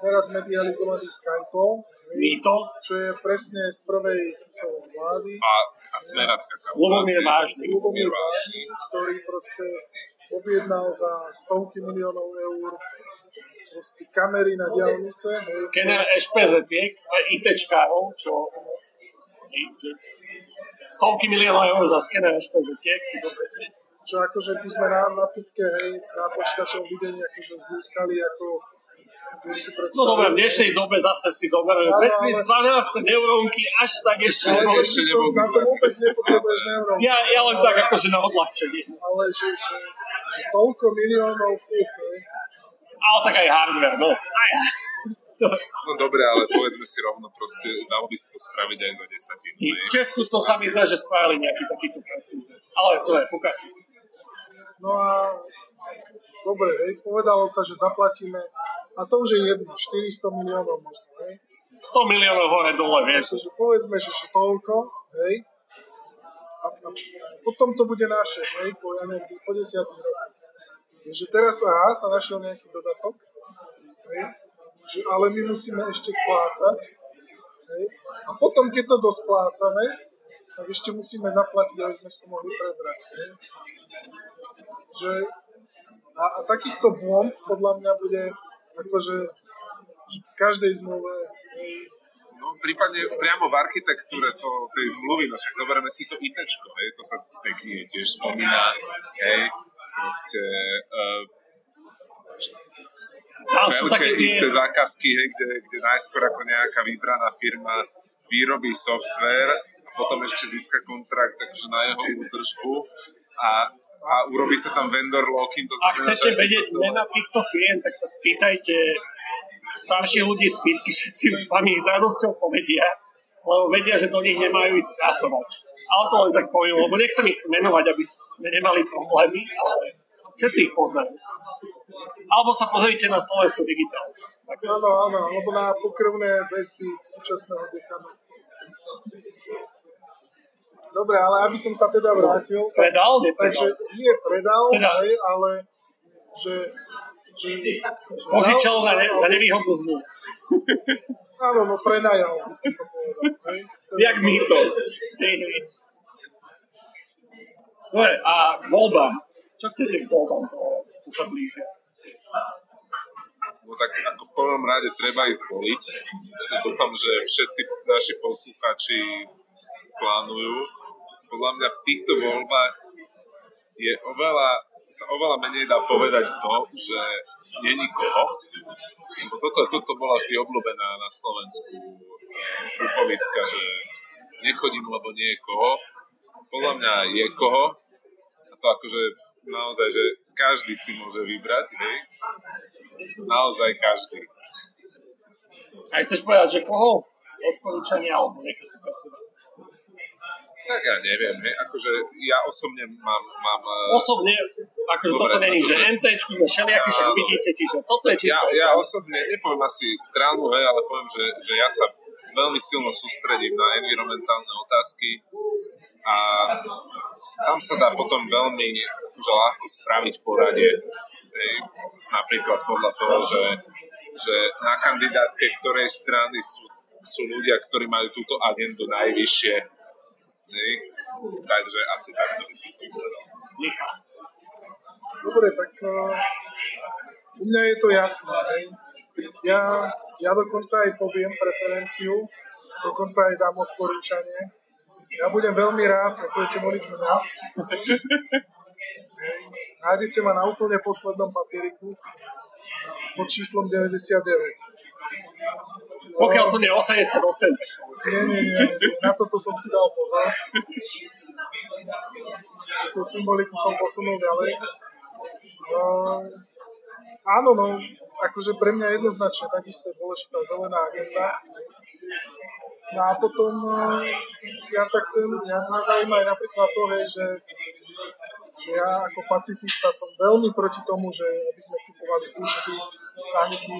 teraz medializovaný Skype, Mýto, čo je presne z prvej Ficovej vlády. A, a smeracká kauza. Lubomír Vážny. Lubomír Vážny, ktorý proste objednal za stovky miliónov eur proste kamery na diálnice. skener HPZ-iek, ITčkárov, čo stovky miliónov eur za skener HPZ-iek si zoberte. čo akože by sme na, na fitke, hej, na počítačovom videní akože zlúskali ako si predstaviť. No dobre, v dnešnej dobe zase si zoberieme Áno, 2012 neurónky až tak ešte ale neboli. ešte nebol na to vôbec nepotrebuješ neuróny. Ja, ja len tak akože na odľahčenie. Ale že, že, že toľko miliónov, fú, hej. Ale tak aj hardware, no. Aj, No dobre, ale povedzme si rovno, proste dalo by sa to spraviť aj za desatinu. v. Česku to sa mi zdá, že spravili nejaký takýto prestíž. Ale to je, pokračuj. No a dobre, hej, povedalo sa, že zaplatíme, a to už je jedno, 400 miliónov možno, hej. 100 miliónov hore dole, vieš. Takže povedzme, že že toľko, hej. A, a potom to bude naše, hej, po, ja neviem, po desiatich rokoch. Takže teraz, aha, sa našiel nejaký dodatok, hej, že, ale my musíme ešte splácať, hej. A potom, keď to dosplácame, tak ešte musíme zaplatiť, aby sme si to mohli prebrať, hej. Že, a, a takýchto bomb podľa mňa bude akože že v každej zmluve, No, prípadne priamo v architektúre to, tej zmluvy, no však zoberieme si to IT, hej, to sa pekne tiež spomína, hej, proste uh, Tam veľké tie... IT zákazky, hej, kde, kde najskôr ako nejaká vybraná firma vyrobí software a potom ešte získa kontrakt takže na jeho údržbu. A, a urobí sa tam vendor locking, to Ak znamená, chcete že- vedieť mena týchto firiem, tak sa spýtajte starších ľudí z fitky, všetci vám ich s radosťou povedia, lebo vedia, že do nich nemajú ísť pracovať. Ale to len tak poviem, lebo nechcem ich tu menovať, aby sme nemali problémy, ale všetci ich poznajú. Alebo sa pozrite na Slovensko digitál. Áno, áno, alebo na pokrvné väzby súčasného dekana. Dobre, ale aby som sa teda vrátil, tak, predal, takže nepredal. nie predal, Teda. hej, ale že, že, že Požičal za, ne, za nevýhodnú zmluvu. Áno, no prenajal, by som to povedal. Hej. Jak my to. Dobre, a k voľbám. Čo chcete k voľbám, čo sa blížia? No tak ako v prvom rade treba ísť voliť. Dúfam, že všetci naši poslucháči plánujú. Podľa mňa v týchto voľbách je oveľa, sa oveľa menej dá povedať to, že nie nikoho. Lebo toto, toto bola vždy obľúbená na Slovensku eh, úpovitka, že nechodím, lebo nie je koho. Podľa mňa je koho. A to akože naozaj, že každý si môže vybrať, hej? Naozaj každý. A chceš povedať, že koho? Odporúčania alebo nechaj si pre seba. Tak ja neviem, hej, akože ja osobne mám, mám eh, Osobne, akože Dobre, toto není, že akože- NTčku sme všelijakí, však vidíte, čiže toto je ja, čisto ja osobné. osobne nepoviem asi stranu, hej, ale poviem, že, že ja sa veľmi silno sústredím na environmentálne otázky a tam sa dá potom veľmi že ľahko spraviť poradie. Hej, napríklad podľa toho, že, že na kandidátke ktorej strany sú, sú ľudia, ktorí majú túto agendu najvyššie. Hej. Takže asi takto by som to povedal. Dobre, tak uh, u mňa je to jasné. Hej. Ja, ja dokonca aj poviem preferenciu, dokonca aj dám odporúčanie. Ja budem veľmi rád, ak budete voliť mňa. Hej. Nájdete ma na úplne poslednom papieriku pod číslom 99. Pokiaľ to nie je 88. Nie, nie, nie, na toto som si dal pozor. Že tú symboliku som posunul ďalej. Uh, áno, no, akože pre mňa jednoznačne takisto je dôležitá zelená agenda. No a potom uh, ja sa chcem, ja, ma zaujíma aj napríklad to, hej, že, že ja ako pacifista som veľmi proti tomu, že aby sme kupovali pušky, tanky,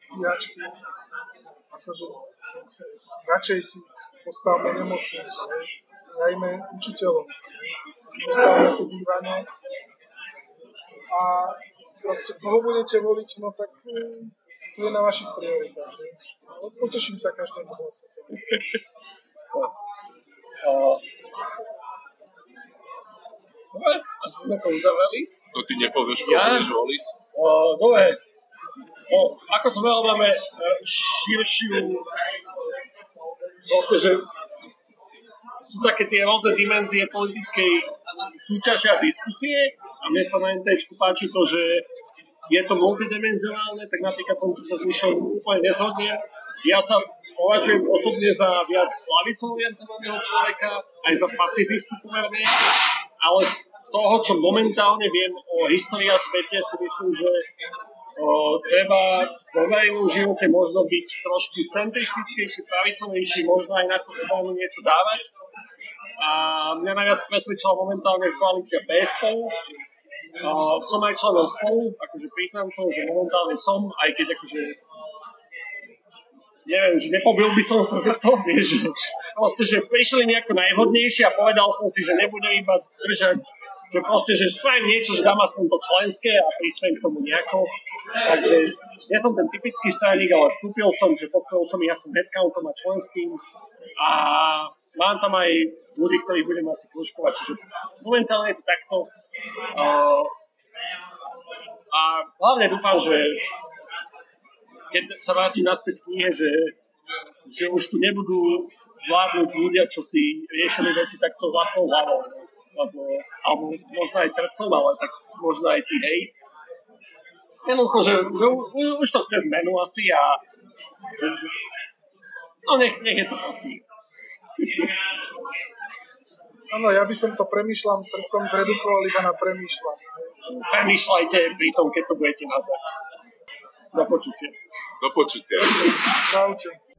stíhačky. Akože radšej si postavme nemocnicu, hej. dajme učiteľom, postavme si bývanie a proste koho budete voliť, no tak um, tu je na vašich prioritách. Hej. Ale poteším sa každému hlasu. Dobre, asi sme to uzavreli. No ty nepovieš, koho Ja? budeš voliť? Uh, dobre, no, ako som máme e, širšiu proste, že sú také tie rôzne dimenzie politickej súťaže a diskusie a mne sa na NT páči to, že je to multidimenzionálne, tak napríklad tomto sa s Myšom úplne nezhodne. Ja sa považujem osobne za viac slavicovo orientovaného človeka, aj za pacifistu pomerne, ale z toho, čo momentálne viem o histórii a svete, si myslím, že o, treba vo verejnom živote možno byť trošku centristickejší, pravicovejší, možno aj na to obranu niečo dávať. A mňa najviac presvedčila momentálne koalícia PS spolu. Uh, som aj členom spolu, akože priznám to, že momentálne som, aj keď akože neviem, že nepobil by som sa za to, vieš, proste, že prišli nejako najvhodnejšie a povedal som si, že nebudem iba držať, že proste, že spravím niečo, že dám aspoň to členské a prispiem k tomu nejako. Takže ja som ten typický straník, ale vstúpil som, že podporil som, ja som headcountom a členským a mám tam aj ľudí, ktorých budem asi kružkovať, čiže momentálne je to takto. Uh, a hlavne dúfam, že keď sa vrátim naspäť knihe, že, že už tu nebudú vládnuť ľudia, čo si riešili veci takto vlastnou hlavou. Alebo, alebo možno aj srdcom, ale tak možno aj ty, hej. Jednoducho, že, že u- už to chce zmenu asi a že, že, no nech, nech je to proste. Áno, ja by som to premýšľam srdcom zredukoval iba na premýšľam. hej. Premýšľajte pri tom, keď to budete nazvať. Do počutia. Do počutia. Čaute.